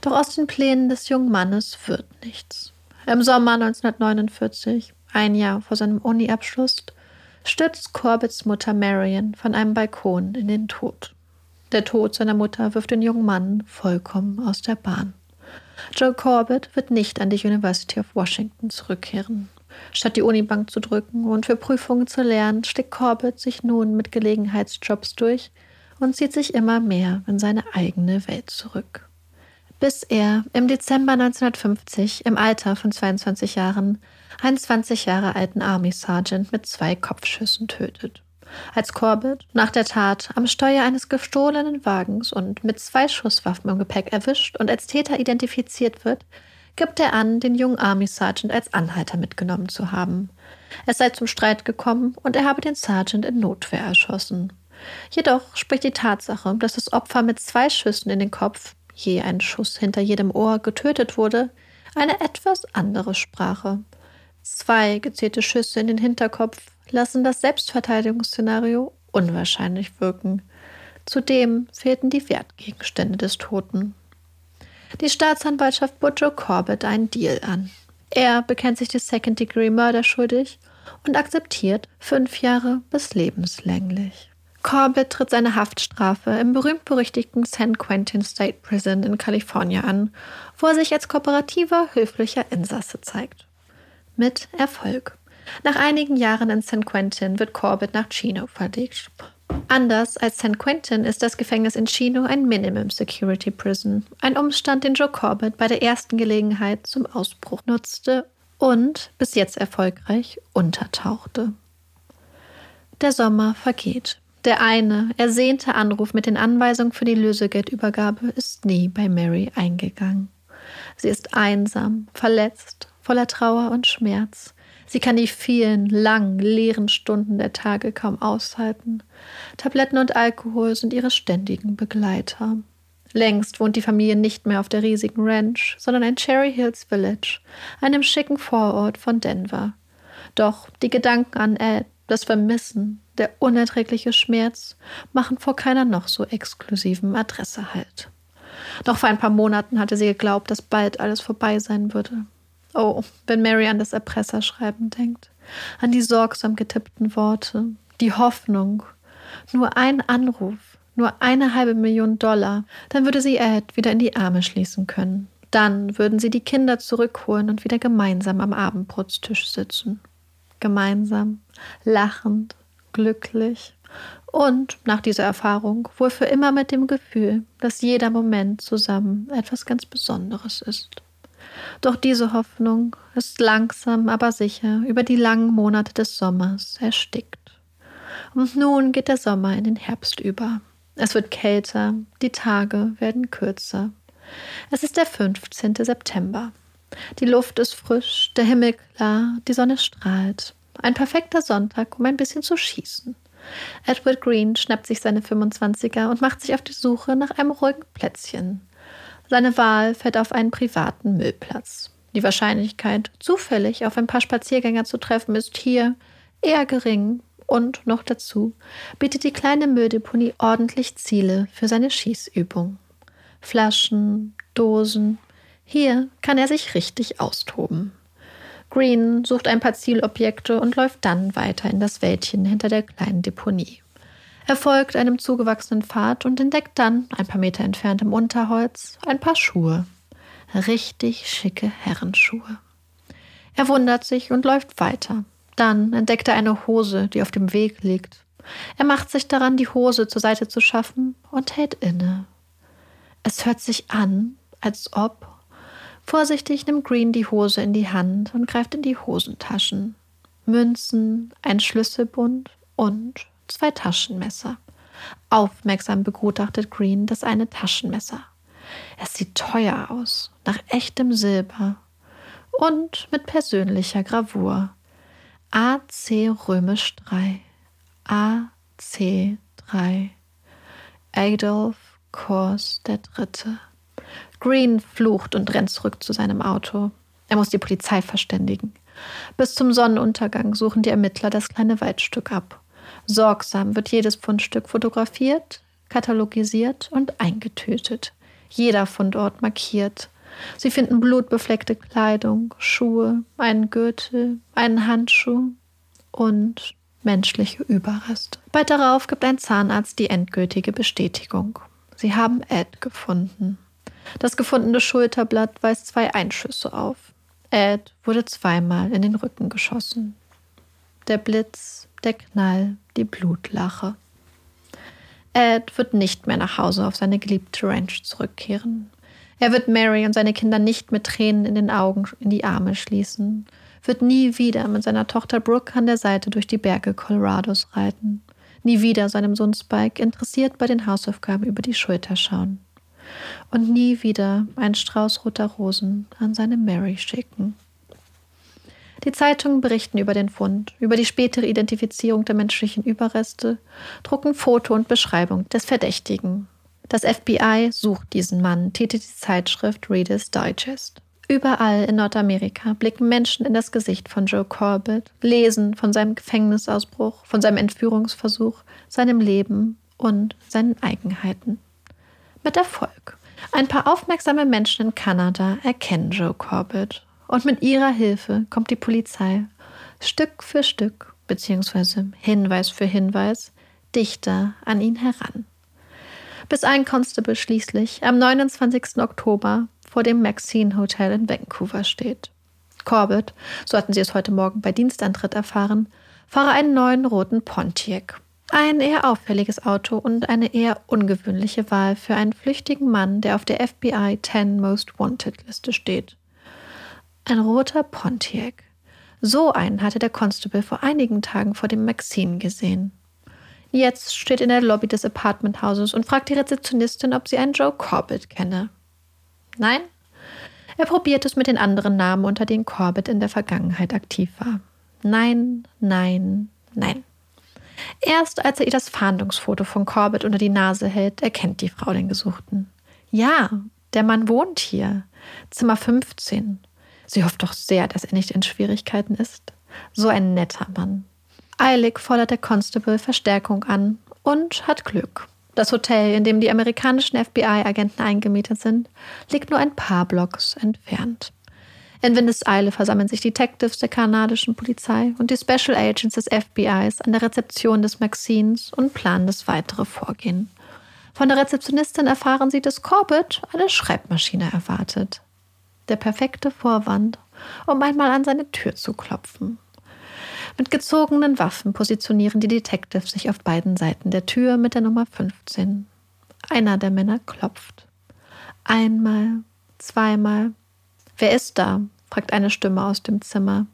Doch aus den Plänen des jungen Mannes wird nichts. Im Sommer 1949, ein Jahr vor seinem Uni-Abschluss, stürzt Corbetts Mutter Marion von einem Balkon in den Tod. Der Tod seiner Mutter wirft den jungen Mann vollkommen aus der Bahn. Joe Corbett wird nicht an die University of Washington zurückkehren. Statt die Unibank zu drücken und für Prüfungen zu lernen, steckt Corbett sich nun mit Gelegenheitsjobs durch und zieht sich immer mehr in seine eigene Welt zurück. Bis er im Dezember 1950 im Alter von 22 Jahren einen 20 Jahre alten Army Sergeant mit zwei Kopfschüssen tötet. Als Corbett nach der Tat am Steuer eines gestohlenen Wagens und mit zwei Schusswaffen im Gepäck erwischt und als Täter identifiziert wird, gibt er an, den jungen Army Sergeant als Anhalter mitgenommen zu haben. Es sei zum Streit gekommen und er habe den Sergeant in Notwehr erschossen. Jedoch spricht die Tatsache, dass das Opfer mit zwei Schüssen in den Kopf, je ein Schuss hinter jedem Ohr, getötet wurde, eine etwas andere Sprache. Zwei gezielte Schüsse in den Hinterkopf lassen das Selbstverteidigungsszenario unwahrscheinlich wirken. Zudem fehlten die Wertgegenstände des Toten. Die Staatsanwaltschaft bot Joe Corbett einen Deal an. Er bekennt sich des Second-Degree-Murder schuldig und akzeptiert fünf Jahre bis lebenslänglich. Corbett tritt seine Haftstrafe im berühmt-berüchtigten San Quentin State Prison in Kalifornien an, wo er sich als kooperativer, höflicher Insasse zeigt. Mit Erfolg. Nach einigen Jahren in San Quentin wird Corbett nach Chino verlegt. Anders als San Quentin ist das Gefängnis in Chino ein Minimum Security Prison, ein Umstand, den Joe Corbett bei der ersten Gelegenheit zum Ausbruch nutzte und bis jetzt erfolgreich untertauchte. Der Sommer vergeht. Der eine, ersehnte Anruf mit den Anweisungen für die Lösegeldübergabe ist nie bei Mary eingegangen. Sie ist einsam, verletzt, voller Trauer und Schmerz. Sie kann die vielen langen, leeren Stunden der Tage kaum aushalten. Tabletten und Alkohol sind ihre ständigen Begleiter. Längst wohnt die Familie nicht mehr auf der riesigen Ranch, sondern in Cherry Hills Village, einem schicken Vorort von Denver. Doch die Gedanken an Ed, das Vermissen, der unerträgliche Schmerz machen vor keiner noch so exklusiven Adresse Halt. Noch vor ein paar Monaten hatte sie geglaubt, dass bald alles vorbei sein würde. Oh, wenn Mary an das Erpresserschreiben denkt, an die sorgsam getippten Worte, die Hoffnung, nur ein Anruf, nur eine halbe Million Dollar, dann würde sie Ed wieder in die Arme schließen können. Dann würden sie die Kinder zurückholen und wieder gemeinsam am Abendbrotstisch sitzen. Gemeinsam, lachend, glücklich. Und nach dieser Erfahrung wohl für immer mit dem Gefühl, dass jeder Moment zusammen etwas ganz Besonderes ist. Doch diese Hoffnung ist langsam, aber sicher über die langen Monate des Sommers erstickt. Und nun geht der Sommer in den Herbst über. Es wird kälter, die Tage werden kürzer. Es ist der 15. September. Die Luft ist frisch, der Himmel klar, die Sonne strahlt. Ein perfekter Sonntag, um ein bisschen zu schießen. Edward Green schnappt sich seine 25er und macht sich auf die Suche nach einem ruhigen Plätzchen. Seine Wahl fällt auf einen privaten Müllplatz. Die Wahrscheinlichkeit, zufällig auf ein paar Spaziergänger zu treffen, ist hier eher gering Und noch dazu bietet die kleine Mülldeponie ordentlich Ziele für seine Schießübung. Flaschen, Dosen. Hier kann er sich richtig austoben. Green sucht ein paar Zielobjekte und läuft dann weiter in das Wäldchen hinter der kleinen Deponie. Er folgt einem zugewachsenen Pfad und entdeckt dann, ein paar Meter entfernt im Unterholz, ein paar Schuhe. Richtig schicke Herrenschuhe. Er wundert sich und läuft weiter. Dann entdeckt er eine Hose, die auf dem Weg liegt. Er macht sich daran, die Hose zur Seite zu schaffen und hält inne. Es hört sich an, als ob. Vorsichtig nimmt Green die Hose in die Hand und greift in die Hosentaschen. Münzen, ein Schlüsselbund und zwei Taschenmesser. Aufmerksam begutachtet Green das eine Taschenmesser. Es sieht teuer aus, nach echtem Silber und mit persönlicher Gravur. AC römisch 3. AC 3. Adolf Kors der Dritte. Green flucht und rennt zurück zu seinem Auto. Er muss die Polizei verständigen. Bis zum Sonnenuntergang suchen die Ermittler das kleine Waldstück ab. Sorgsam wird jedes Fundstück fotografiert, katalogisiert und eingetötet. Jeder Fundort markiert. Sie finden blutbefleckte Kleidung, Schuhe, einen Gürtel, einen Handschuh und menschliche Überreste. Bald darauf gibt ein Zahnarzt die endgültige Bestätigung. Sie haben Ed gefunden. Das gefundene Schulterblatt weist zwei Einschüsse auf. Ed wurde zweimal in den Rücken geschossen. Der Blitz, der Knall, die Blutlache. Ed wird nicht mehr nach Hause auf seine geliebte Ranch zurückkehren. Er wird Mary und seine Kinder nicht mit Tränen in den Augen in die Arme schließen, wird nie wieder mit seiner Tochter Brooke an der Seite durch die Berge Colorados reiten, nie wieder seinem Sohn Spike interessiert bei den Hausaufgaben über die Schulter schauen und nie wieder einen Strauß roter Rosen an seine Mary schicken. Die Zeitungen berichten über den Fund, über die spätere Identifizierung der menschlichen Überreste, drucken Foto und Beschreibung des Verdächtigen. Das FBI sucht diesen Mann, titelt die Zeitschrift Reader's Digest. Überall in Nordamerika blicken Menschen in das Gesicht von Joe Corbett, lesen von seinem Gefängnisausbruch, von seinem Entführungsversuch, seinem Leben und seinen Eigenheiten. Mit Erfolg. Ein paar aufmerksame Menschen in Kanada erkennen Joe Corbett und mit ihrer Hilfe kommt die Polizei Stück für Stück, beziehungsweise Hinweis für Hinweis, dichter an ihn heran. Bis ein Constable schließlich am 29. Oktober vor dem Maxine Hotel in Vancouver steht. Corbett, so hatten sie es heute Morgen bei Dienstantritt erfahren, fahre einen neuen roten Pontiac. Ein eher auffälliges Auto und eine eher ungewöhnliche Wahl für einen flüchtigen Mann, der auf der FBI 10 Most Wanted Liste steht. Ein roter Pontiac. So einen hatte der Constable vor einigen Tagen vor dem Maxine gesehen. Jetzt steht in der Lobby des Apartmenthauses und fragt die Rezeptionistin, ob sie einen Joe Corbett kenne. Nein? Er probiert es mit den anderen Namen, unter denen Corbett in der Vergangenheit aktiv war. Nein, nein, nein. Erst als er ihr das Fahndungsfoto von Corbett unter die Nase hält, erkennt die Frau den Gesuchten. Ja, der Mann wohnt hier. Zimmer 15. Sie hofft doch sehr, dass er nicht in Schwierigkeiten ist. So ein netter Mann. Eilig fordert der Constable Verstärkung an und hat Glück. Das Hotel, in dem die amerikanischen FBI-Agenten eingemietet sind, liegt nur ein paar Blocks entfernt. In Windeseile versammeln sich Detectives der kanadischen Polizei und die Special Agents des FBIs an der Rezeption des Maxines und planen das weitere Vorgehen. Von der Rezeptionistin erfahren sie, dass Corbett eine Schreibmaschine erwartet der perfekte Vorwand, um einmal an seine Tür zu klopfen. Mit gezogenen Waffen positionieren die Detectives sich auf beiden Seiten der Tür mit der Nummer 15. Einer der Männer klopft. Einmal, zweimal. Wer ist da? fragt eine Stimme aus dem Zimmer.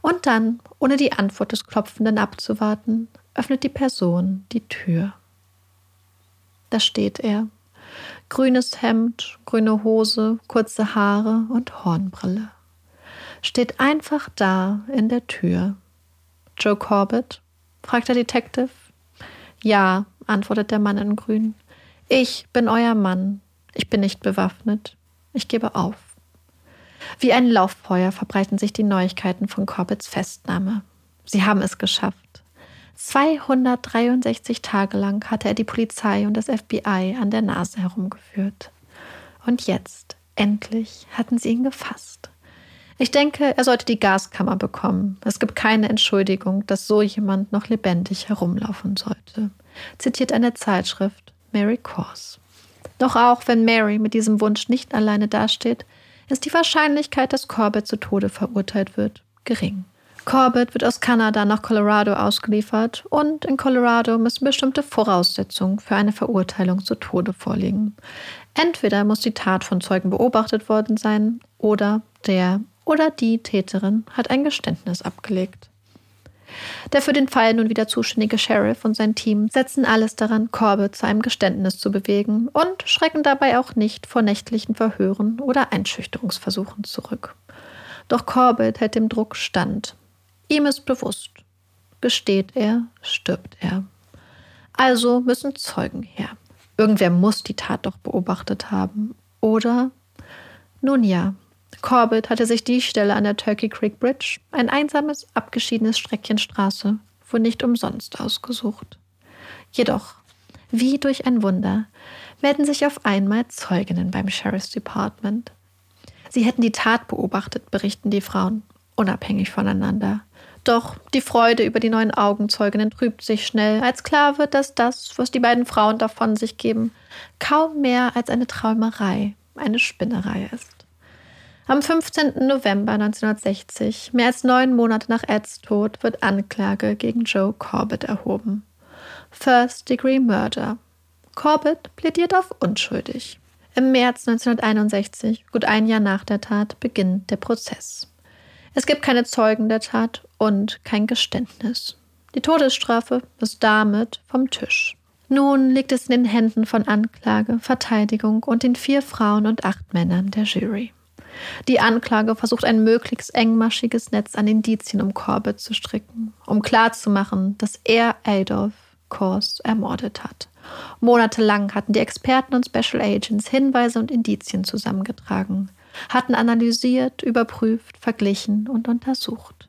Und dann, ohne die Antwort des Klopfenden abzuwarten, öffnet die Person die Tür. Da steht er, grünes Hemd, grüne Hose, kurze Haare und Hornbrille. Steht einfach da in der Tür. Joe Corbett? fragt der Detective. Ja, antwortet der Mann in Grün. Ich bin euer Mann. Ich bin nicht bewaffnet. Ich gebe auf. Wie ein Lauffeuer verbreiten sich die Neuigkeiten von Corbetts Festnahme. Sie haben es geschafft. 263 Tage lang hatte er die Polizei und das FBI an der Nase herumgeführt. Und jetzt, endlich, hatten sie ihn gefasst. Ich denke, er sollte die Gaskammer bekommen. Es gibt keine Entschuldigung, dass so jemand noch lebendig herumlaufen sollte, zitiert eine Zeitschrift Mary Course. Doch auch wenn Mary mit diesem Wunsch nicht alleine dasteht, ist die Wahrscheinlichkeit, dass Corbett zu Tode verurteilt wird, gering. Corbett wird aus Kanada nach Colorado ausgeliefert und in Colorado müssen bestimmte Voraussetzungen für eine Verurteilung zu Tode vorliegen. Entweder muss die Tat von Zeugen beobachtet worden sein oder der oder die Täterin hat ein Geständnis abgelegt. Der für den Fall nun wieder zuständige Sheriff und sein Team setzen alles daran, Corbett zu einem Geständnis zu bewegen und schrecken dabei auch nicht vor nächtlichen Verhören oder Einschüchterungsversuchen zurück. Doch Corbett hält dem Druck stand. Ihm ist bewusst, gesteht er, stirbt er. Also müssen Zeugen her. Irgendwer muss die Tat doch beobachtet haben. Oder? Nun ja, Corbett hatte sich die Stelle an der Turkey Creek Bridge, ein einsames, abgeschiedenes Streckchen Straße, wohl nicht umsonst ausgesucht. Jedoch, wie durch ein Wunder, melden sich auf einmal Zeuginnen beim Sheriff's Department. Sie hätten die Tat beobachtet, berichten die Frauen, unabhängig voneinander. Doch die Freude über die neuen Augenzeuginnen trübt sich schnell, als klar wird, dass das, was die beiden Frauen davon sich geben, kaum mehr als eine Träumerei, eine Spinnerei ist. Am 15. November 1960, mehr als neun Monate nach Eds Tod, wird Anklage gegen Joe Corbett erhoben. First Degree Murder. Corbett plädiert auf unschuldig. Im März 1961, gut ein Jahr nach der Tat, beginnt der Prozess. Es gibt keine Zeugen der Tat und kein Geständnis. Die Todesstrafe ist damit vom Tisch. Nun liegt es in den Händen von Anklage, Verteidigung und den vier Frauen und acht Männern der Jury. Die Anklage versucht ein möglichst engmaschiges Netz an Indizien um Corbett zu stricken, um klarzumachen, dass er Adolf Kors ermordet hat. Monatelang hatten die Experten und Special Agents Hinweise und Indizien zusammengetragen, hatten analysiert, überprüft, verglichen und untersucht.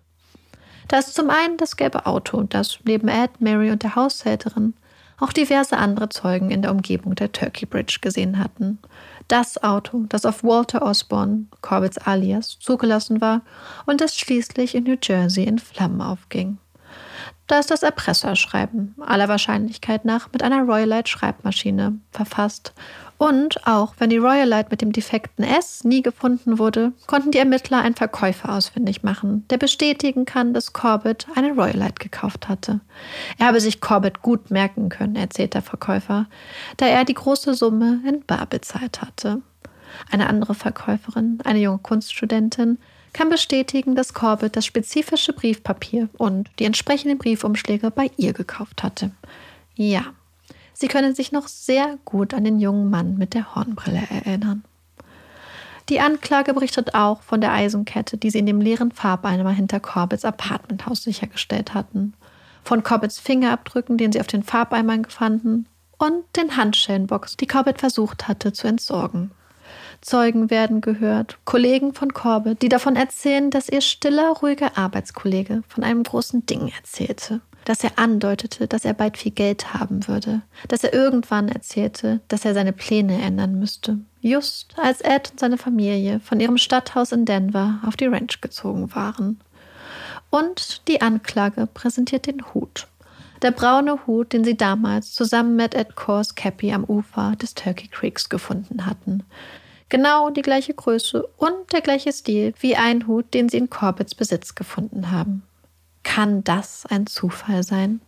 Da ist zum einen das gelbe Auto, das neben Ed, Mary und der Haushälterin auch diverse andere Zeugen in der Umgebung der Turkey Bridge gesehen hatten das Auto, das auf Walter Osborne, Corbetts alias, zugelassen war und das schließlich in New Jersey in Flammen aufging. Da ist das Erpresserschreiben, aller Wahrscheinlichkeit nach mit einer Royalite-Schreibmaschine verfasst. Und auch wenn die Royalite mit dem defekten S nie gefunden wurde, konnten die Ermittler einen Verkäufer ausfindig machen, der bestätigen kann, dass Corbett eine Royalite gekauft hatte. Er habe sich Corbett gut merken können, erzählt der Verkäufer, da er die große Summe in Bar bezahlt hatte. Eine andere Verkäuferin, eine junge Kunststudentin, kann bestätigen, dass Corbett das spezifische Briefpapier und die entsprechenden Briefumschläge bei ihr gekauft hatte. Ja, sie können sich noch sehr gut an den jungen Mann mit der Hornbrille erinnern. Die Anklage berichtet auch von der Eisenkette, die sie in dem leeren Farbeimer hinter Corbetts Apartmenthaus sichergestellt hatten, von Corbetts Fingerabdrücken, den sie auf den Farbeimern fanden, und den Handschellenbox, die Corbett versucht hatte zu entsorgen. Zeugen werden gehört, Kollegen von Corbett, die davon erzählen, dass ihr stiller, ruhiger Arbeitskollege von einem großen Ding erzählte, dass er andeutete, dass er bald viel Geld haben würde, dass er irgendwann erzählte, dass er seine Pläne ändern müsste, just als Ed und seine Familie von ihrem Stadthaus in Denver auf die Ranch gezogen waren. Und die Anklage präsentiert den Hut. Der braune Hut, den sie damals zusammen mit Ed Kors Cappy am Ufer des Turkey Creeks gefunden hatten. Genau die gleiche Größe und der gleiche Stil wie ein Hut, den sie in Corbetts Besitz gefunden haben. Kann das ein Zufall sein?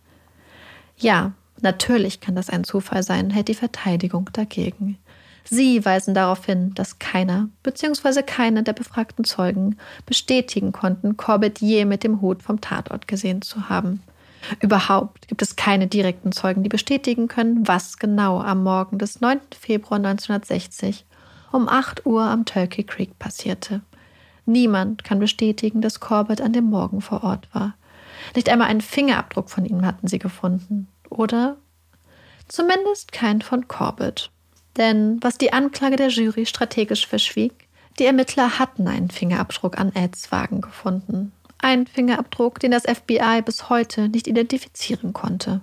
Ja, natürlich kann das ein Zufall sein, hält die Verteidigung dagegen. Sie weisen darauf hin, dass keiner bzw. keine der befragten Zeugen bestätigen konnten, Corbett je mit dem Hut vom Tatort gesehen zu haben. Überhaupt gibt es keine direkten Zeugen, die bestätigen können, was genau am Morgen des 9. Februar 1960 um 8 Uhr am Turkey Creek passierte. Niemand kann bestätigen, dass Corbett an dem Morgen vor Ort war. Nicht einmal einen Fingerabdruck von ihm hatten sie gefunden. Oder? Zumindest kein von Corbett. Denn was die Anklage der Jury strategisch verschwieg, die Ermittler hatten einen Fingerabdruck an Eds Wagen gefunden. Ein Fingerabdruck, den das FBI bis heute nicht identifizieren konnte.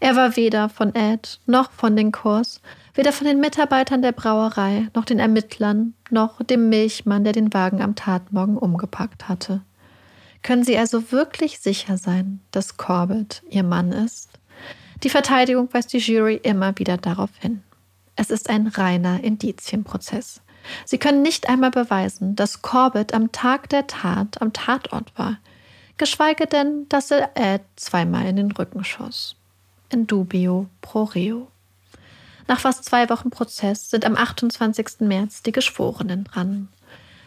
Er war weder von Ed noch von den Kurs, weder von den Mitarbeitern der Brauerei noch den Ermittlern noch dem Milchmann, der den Wagen am Tatmorgen umgepackt hatte. Können Sie also wirklich sicher sein, dass Corbett Ihr Mann ist? Die Verteidigung weist die Jury immer wieder darauf hin. Es ist ein reiner Indizienprozess. Sie können nicht einmal beweisen, dass Corbett am Tag der Tat am Tatort war, geschweige denn, dass er Ed zweimal in den Rücken schoss. In dubio pro reo. Nach fast zwei Wochen Prozess sind am 28. März die Geschworenen dran.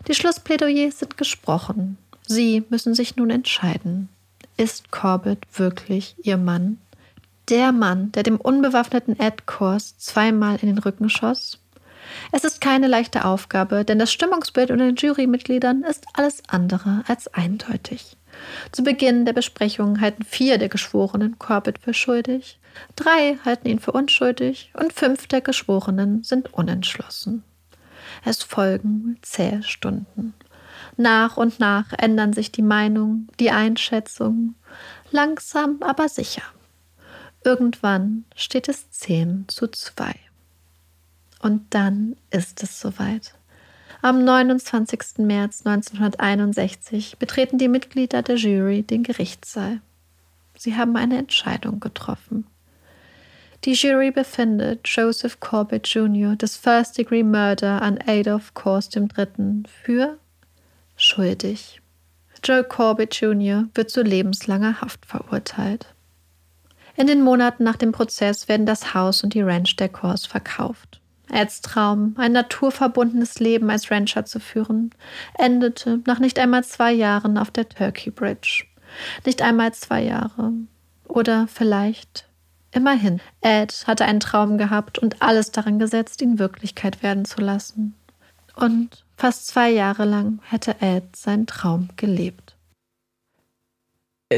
Die Schlussplädoyers sind gesprochen. Sie müssen sich nun entscheiden. Ist Corbett wirklich ihr Mann? Der Mann, der dem unbewaffneten Ed Kors zweimal in den Rücken schoss? Es ist keine leichte Aufgabe, denn das Stimmungsbild unter den Jurymitgliedern ist alles andere als eindeutig. Zu Beginn der Besprechung halten vier der Geschworenen Corbett für schuldig, drei halten ihn für unschuldig und fünf der Geschworenen sind unentschlossen. Es folgen zähe Stunden. Nach und nach ändern sich die Meinungen, die Einschätzungen, langsam aber sicher. Irgendwann steht es zehn zu zwei. Und dann ist es soweit. Am 29. März 1961 betreten die Mitglieder der Jury den Gerichtssaal. Sie haben eine Entscheidung getroffen. Die Jury befindet Joseph Corbett Jr. des First Degree Murder an Adolf Kors III. für schuldig. Joe Corbett Jr. wird zu lebenslanger Haft verurteilt. In den Monaten nach dem Prozess werden das Haus und die Ranch der Kors verkauft. Eds Traum, ein naturverbundenes Leben als Rancher zu führen, endete nach nicht einmal zwei Jahren auf der Turkey Bridge. Nicht einmal zwei Jahre. Oder vielleicht immerhin. Ed hatte einen Traum gehabt und alles daran gesetzt, ihn Wirklichkeit werden zu lassen. Und fast zwei Jahre lang hätte Ed seinen Traum gelebt.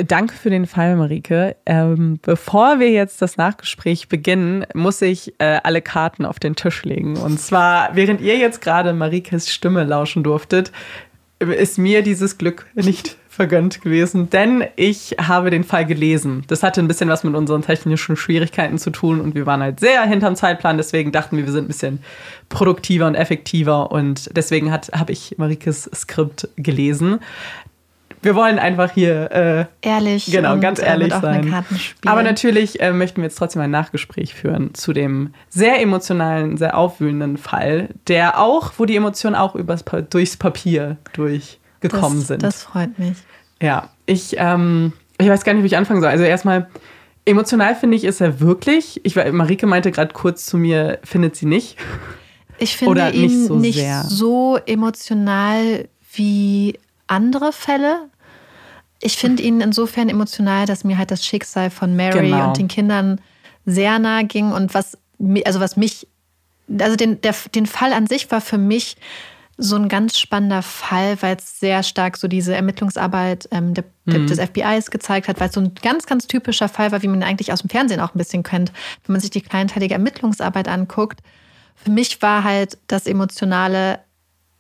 Danke für den Fall, Marike. Ähm, bevor wir jetzt das Nachgespräch beginnen, muss ich äh, alle Karten auf den Tisch legen. Und zwar, während ihr jetzt gerade Marikes Stimme lauschen durftet, ist mir dieses Glück nicht vergönnt gewesen, denn ich habe den Fall gelesen. Das hatte ein bisschen was mit unseren technischen Schwierigkeiten zu tun und wir waren halt sehr hinterm Zeitplan, deswegen dachten wir, wir sind ein bisschen produktiver und effektiver. Und deswegen habe ich Marikes Skript gelesen. Wir wollen einfach hier äh, ehrlich, genau, ganz äh, ehrlich sein. Aber natürlich äh, möchten wir jetzt trotzdem ein Nachgespräch führen zu dem sehr emotionalen, sehr aufwühlenden Fall, der auch, wo die Emotionen auch übers, durchs Papier durchgekommen das, sind. Das freut mich. Ja, ich, ähm, ich weiß gar nicht, wie ich anfangen soll. Also erstmal emotional finde ich ist er wirklich. Ich Marike meinte gerade kurz zu mir, findet sie nicht. Ich finde Oder ihn nicht so, nicht so emotional wie andere Fälle ich finde ihn insofern emotional, dass mir halt das Schicksal von Mary genau. und den Kindern sehr nahe ging und was, also was mich, also den, der, den Fall an sich war für mich so ein ganz spannender Fall, weil es sehr stark so diese Ermittlungsarbeit ähm, der, mhm. des FBIs gezeigt hat, weil es so ein ganz, ganz typischer Fall war, wie man eigentlich aus dem Fernsehen auch ein bisschen kennt, wenn man sich die kleinteilige Ermittlungsarbeit anguckt. Für mich war halt das Emotionale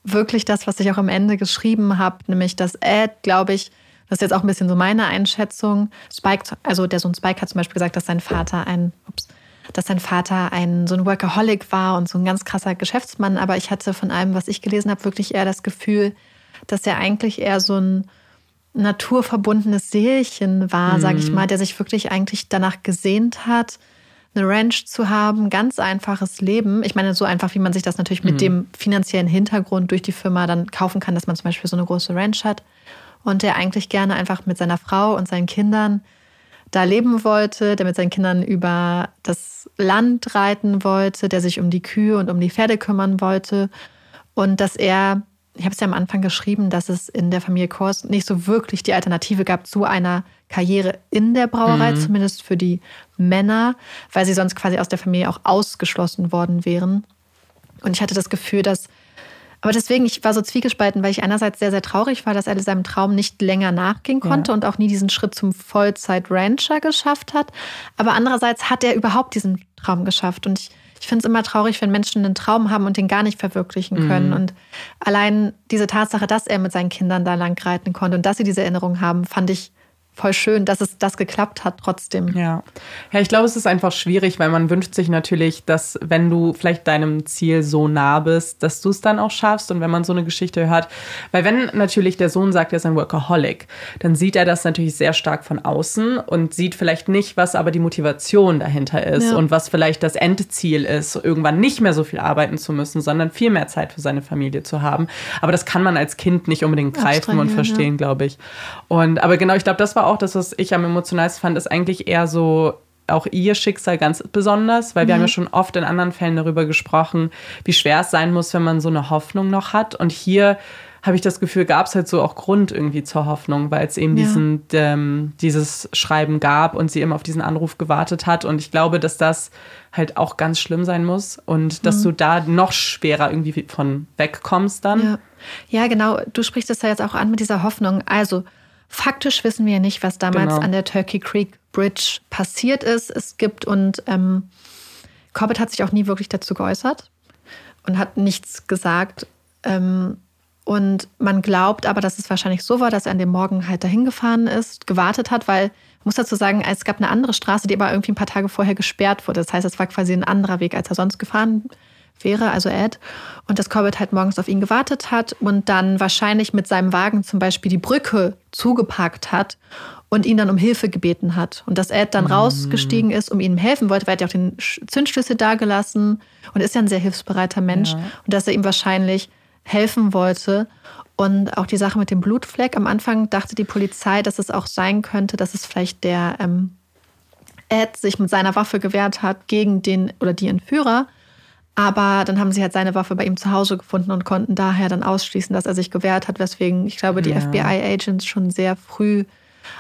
wirklich das, was ich auch am Ende geschrieben habe, nämlich dass Ed, glaube ich, das ist jetzt auch ein bisschen so meine Einschätzung. Spike, also der Sohn Spike hat zum Beispiel gesagt, dass sein Vater ein, ups, dass sein Vater ein so ein Workaholic war und so ein ganz krasser Geschäftsmann. Aber ich hatte von allem, was ich gelesen habe, wirklich eher das Gefühl, dass er eigentlich eher so ein naturverbundenes Seelchen war, mhm. sage ich mal, der sich wirklich eigentlich danach gesehnt hat, eine Ranch zu haben, ganz einfaches Leben. Ich meine, so einfach, wie man sich das natürlich mit mhm. dem finanziellen Hintergrund durch die Firma dann kaufen kann, dass man zum Beispiel so eine große Ranch hat und der eigentlich gerne einfach mit seiner Frau und seinen Kindern da leben wollte, der mit seinen Kindern über das Land reiten wollte, der sich um die Kühe und um die Pferde kümmern wollte und dass er, ich habe es ja am Anfang geschrieben, dass es in der Familie Kors nicht so wirklich die Alternative gab zu einer Karriere in der Brauerei, mhm. zumindest für die Männer, weil sie sonst quasi aus der Familie auch ausgeschlossen worden wären. Und ich hatte das Gefühl, dass aber deswegen, ich war so zwiegespalten, weil ich einerseits sehr, sehr traurig war, dass er seinem Traum nicht länger nachgehen konnte ja. und auch nie diesen Schritt zum Vollzeit-Rancher geschafft hat. Aber andererseits hat er überhaupt diesen Traum geschafft. Und ich, ich finde es immer traurig, wenn Menschen einen Traum haben und den gar nicht verwirklichen können. Mhm. Und allein diese Tatsache, dass er mit seinen Kindern da lang reiten konnte und dass sie diese Erinnerung haben, fand ich voll schön, dass es das geklappt hat trotzdem. Ja. Ja, ich glaube, es ist einfach schwierig, weil man wünscht sich natürlich, dass wenn du vielleicht deinem Ziel so nah bist, dass du es dann auch schaffst und wenn man so eine Geschichte hört, weil wenn natürlich der Sohn sagt, er ist ein Workaholic, dann sieht er das natürlich sehr stark von außen und sieht vielleicht nicht, was aber die Motivation dahinter ist ja. und was vielleicht das Endziel ist, irgendwann nicht mehr so viel arbeiten zu müssen, sondern viel mehr Zeit für seine Familie zu haben. Aber das kann man als Kind nicht unbedingt greifen und verstehen, ja. glaube ich. Und aber genau, ich glaube, das war auch das, was ich am emotionalsten fand, ist eigentlich eher so auch ihr Schicksal ganz besonders, weil wir mhm. haben ja schon oft in anderen Fällen darüber gesprochen, wie schwer es sein muss, wenn man so eine Hoffnung noch hat. Und hier habe ich das Gefühl, gab es halt so auch Grund irgendwie zur Hoffnung, weil es eben ja. diesen, ähm, dieses Schreiben gab und sie immer auf diesen Anruf gewartet hat. Und ich glaube, dass das halt auch ganz schlimm sein muss und dass mhm. du da noch schwerer irgendwie von wegkommst dann. Ja. ja, genau. Du sprichst es ja jetzt auch an mit dieser Hoffnung. Also, Faktisch wissen wir nicht, was damals genau. an der Turkey Creek Bridge passiert ist. Es gibt und ähm, Corbett hat sich auch nie wirklich dazu geäußert und hat nichts gesagt. Ähm, und man glaubt aber, dass es wahrscheinlich so war, dass er an dem Morgen halt dahin gefahren ist, gewartet hat, weil ich muss dazu sagen, es gab eine andere Straße, die aber irgendwie ein paar Tage vorher gesperrt wurde. Das heißt, es war quasi ein anderer Weg, als er sonst gefahren wäre, also Ed, und dass Corbett halt morgens auf ihn gewartet hat und dann wahrscheinlich mit seinem Wagen zum Beispiel die Brücke zugeparkt hat und ihn dann um Hilfe gebeten hat. Und dass Ed dann mhm. rausgestiegen ist, um ihm helfen wollte, weil er hat ja auch den Zündschlüssel dagelassen und ist ja ein sehr hilfsbereiter Mensch. Ja. Und dass er ihm wahrscheinlich helfen wollte. Und auch die Sache mit dem Blutfleck. Am Anfang dachte die Polizei, dass es auch sein könnte, dass es vielleicht der ähm, Ed sich mit seiner Waffe gewehrt hat gegen den oder die Entführer. Aber dann haben sie halt seine Waffe bei ihm zu Hause gefunden und konnten daher dann ausschließen, dass er sich gewehrt hat, weswegen ich glaube, die ja. FBI-Agents schon sehr früh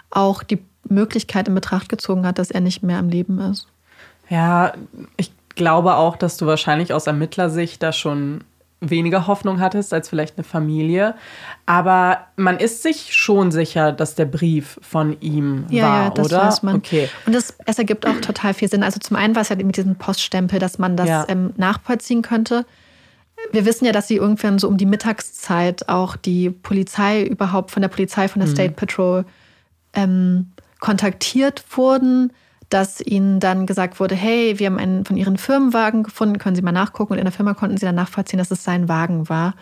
auch die Möglichkeit in Betracht gezogen hat, dass er nicht mehr am Leben ist. Ja, ich glaube auch, dass du wahrscheinlich aus Ermittlersicht da schon weniger Hoffnung hattest als vielleicht eine Familie. Aber man ist sich schon sicher, dass der Brief von ihm ja, war, ja, das oder? Weiß man. Okay. Und das, es ergibt auch total viel Sinn. Also zum einen war es ja mit diesem Poststempel, dass man das ja. ähm, nachvollziehen könnte. Wir wissen ja, dass sie irgendwann so um die Mittagszeit auch die Polizei überhaupt von der Polizei, von der mhm. State Patrol ähm, kontaktiert wurden dass ihnen dann gesagt wurde, hey, wir haben einen von ihren Firmenwagen gefunden, können Sie mal nachgucken. Und in der Firma konnten sie dann nachvollziehen, dass es sein Wagen war.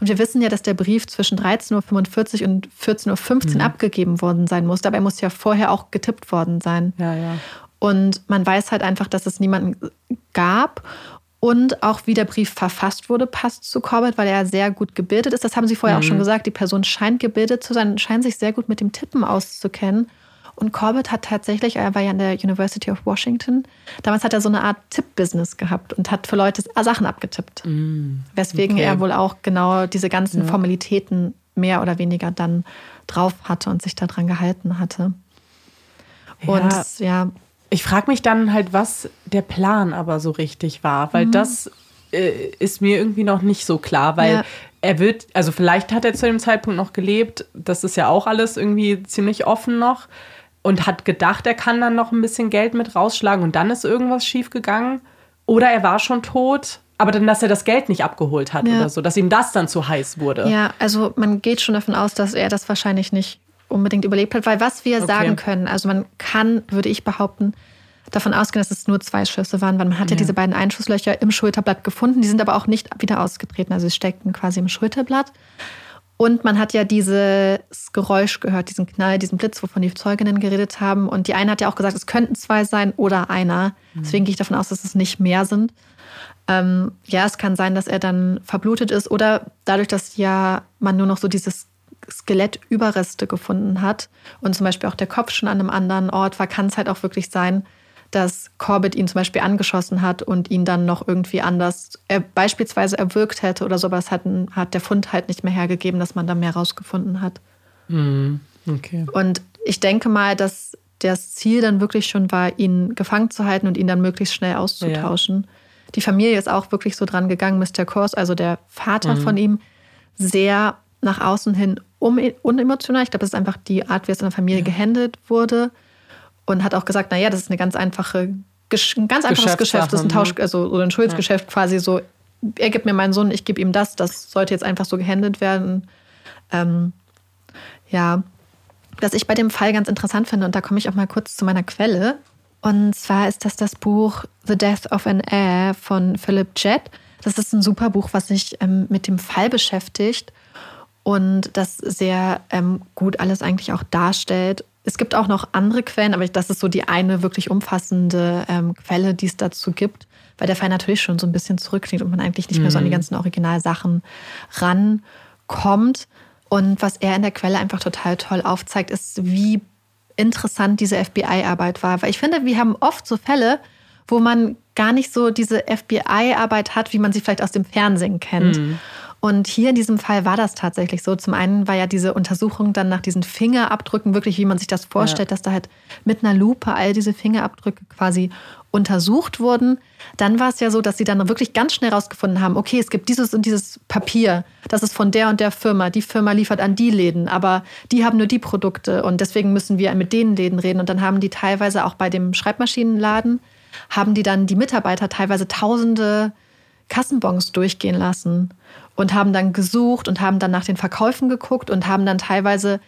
Und wir wissen ja, dass der Brief zwischen 13.45 Uhr und 14.15 Uhr mhm. abgegeben worden sein musste, aber er muss ja vorher auch getippt worden sein. Ja, ja. Und man weiß halt einfach, dass es niemanden gab. Und auch wie der Brief verfasst wurde, passt zu Corbett, weil er sehr gut gebildet ist. Das haben Sie vorher mhm. auch schon mhm. gesagt. Die Person scheint gebildet zu sein, scheint sich sehr gut mit dem Tippen auszukennen. Und Corbett hat tatsächlich, er war ja an der University of Washington, damals hat er so eine Art Tipp-Business gehabt und hat für Leute Sachen abgetippt. Mm, Weswegen okay. er wohl auch genau diese ganzen ja. Formalitäten mehr oder weniger dann drauf hatte und sich daran gehalten hatte. Und ja. ja. Ich frage mich dann halt, was der Plan aber so richtig war, weil mhm. das äh, ist mir irgendwie noch nicht so klar, weil ja. er wird, also vielleicht hat er zu dem Zeitpunkt noch gelebt, das ist ja auch alles irgendwie ziemlich offen noch und hat gedacht, er kann dann noch ein bisschen Geld mit rausschlagen und dann ist irgendwas schiefgegangen. Oder er war schon tot, aber dann, dass er das Geld nicht abgeholt hat ja. oder so, dass ihm das dann zu heiß wurde. Ja, also man geht schon davon aus, dass er das wahrscheinlich nicht unbedingt überlebt hat, weil was wir okay. sagen können, also man kann, würde ich behaupten, davon ausgehen, dass es nur zwei Schüsse waren, weil man hat ja, ja diese beiden Einschusslöcher im Schulterblatt gefunden, die sind aber auch nicht wieder ausgetreten, also sie steckten quasi im Schulterblatt. Und man hat ja dieses Geräusch gehört, diesen Knall, diesen Blitz, wovon die Zeuginnen geredet haben. Und die eine hat ja auch gesagt, es könnten zwei sein oder einer. Mhm. Deswegen gehe ich davon aus, dass es nicht mehr sind. Ähm, ja, es kann sein, dass er dann verblutet ist oder dadurch, dass ja man nur noch so dieses Skelettüberreste gefunden hat und zum Beispiel auch der Kopf schon an einem anderen Ort war, kann es halt auch wirklich sein, dass Corbett ihn zum Beispiel angeschossen hat und ihn dann noch irgendwie anders er, beispielsweise erwürgt hätte oder sowas, hat, hat der Fund halt nicht mehr hergegeben, dass man da mehr rausgefunden hat. Mhm. Okay. Und ich denke mal, dass das Ziel dann wirklich schon war, ihn gefangen zu halten und ihn dann möglichst schnell auszutauschen. Ja. Die Familie ist auch wirklich so dran gegangen, Mr. Kors, also der Vater mhm. von ihm, sehr nach außen hin unemotional. Ich glaube, das ist einfach die Art, wie es in der Familie ja. gehandelt wurde und hat auch gesagt, naja, das ist eine ganz einfache ein ganz einfaches Geschäft, das ist ein Tausch, ne? also oder ein Schuldsgeschäft ja. quasi so. Er gibt mir meinen Sohn, ich gebe ihm das. Das sollte jetzt einfach so gehandelt werden. Ähm, ja, was ich bei dem Fall ganz interessant finde, und da komme ich auch mal kurz zu meiner Quelle. Und zwar ist das das Buch The Death of an Heir von Philip Jett. Das ist ein super Buch, was sich ähm, mit dem Fall beschäftigt und das sehr ähm, gut alles eigentlich auch darstellt. Es gibt auch noch andere Quellen, aber das ist so die eine wirklich umfassende ähm, Quelle, die es dazu gibt, weil der Fall natürlich schon so ein bisschen zurückliegt und man eigentlich nicht mehr so an die mhm. ganzen Originalsachen rankommt. Und was er in der Quelle einfach total toll aufzeigt, ist, wie interessant diese FBI-Arbeit war. Weil ich finde, wir haben oft so Fälle, wo man gar nicht so diese FBI-Arbeit hat, wie man sie vielleicht aus dem Fernsehen kennt. Mhm. Und hier in diesem Fall war das tatsächlich so. Zum einen war ja diese Untersuchung dann nach diesen Fingerabdrücken wirklich, wie man sich das vorstellt, ja. dass da halt mit einer Lupe all diese Fingerabdrücke quasi untersucht wurden. Dann war es ja so, dass sie dann wirklich ganz schnell rausgefunden haben, okay, es gibt dieses und dieses Papier, das ist von der und der Firma. Die Firma liefert an die Läden, aber die haben nur die Produkte und deswegen müssen wir mit den Läden reden. Und dann haben die teilweise auch bei dem Schreibmaschinenladen, haben die dann die Mitarbeiter teilweise tausende Kassenbons durchgehen lassen und haben dann gesucht und haben dann nach den Verkäufen geguckt und haben dann teilweise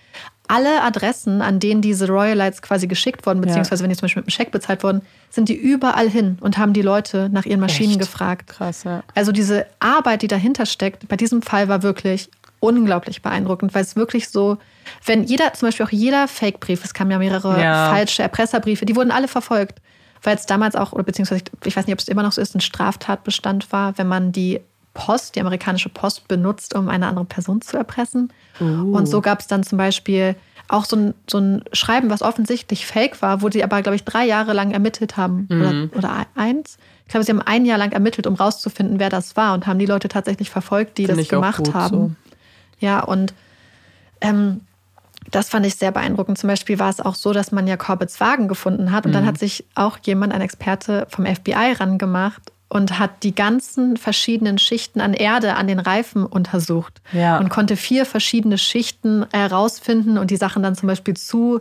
alle Adressen, an denen diese Royalites quasi geschickt wurden, beziehungsweise ja. wenn die zum Beispiel mit einem Scheck bezahlt wurden, sind die überall hin und haben die Leute nach ihren Maschinen Echt? gefragt. Krass, ja. Also diese Arbeit, die dahinter steckt, bei diesem Fall war wirklich unglaublich beeindruckend, weil es wirklich so, wenn jeder, zum Beispiel auch jeder Fake-Brief, es kamen ja mehrere ja. falsche Erpresserbriefe, die wurden alle verfolgt, weil es damals auch, oder beziehungsweise ich weiß nicht, ob es immer noch so ist, ein Straftatbestand war, wenn man die Post, die amerikanische Post benutzt, um eine andere Person zu erpressen. Uh. Und so gab es dann zum Beispiel auch so ein, so ein Schreiben, was offensichtlich fake war, wo sie aber, glaube ich, drei Jahre lang ermittelt haben. Mhm. Oder, oder eins. Ich glaube, sie haben ein Jahr lang ermittelt, um rauszufinden, wer das war und haben die Leute tatsächlich verfolgt, die Find das gemacht haben. So. Ja, und ähm, das fand ich sehr beeindruckend. Zum Beispiel war es auch so, dass man ja Corbetts Wagen gefunden hat und mhm. dann hat sich auch jemand, ein Experte vom FBI, rangemacht und hat die ganzen verschiedenen Schichten an Erde an den Reifen untersucht ja. und konnte vier verschiedene Schichten herausfinden und die Sachen dann zum Beispiel zu,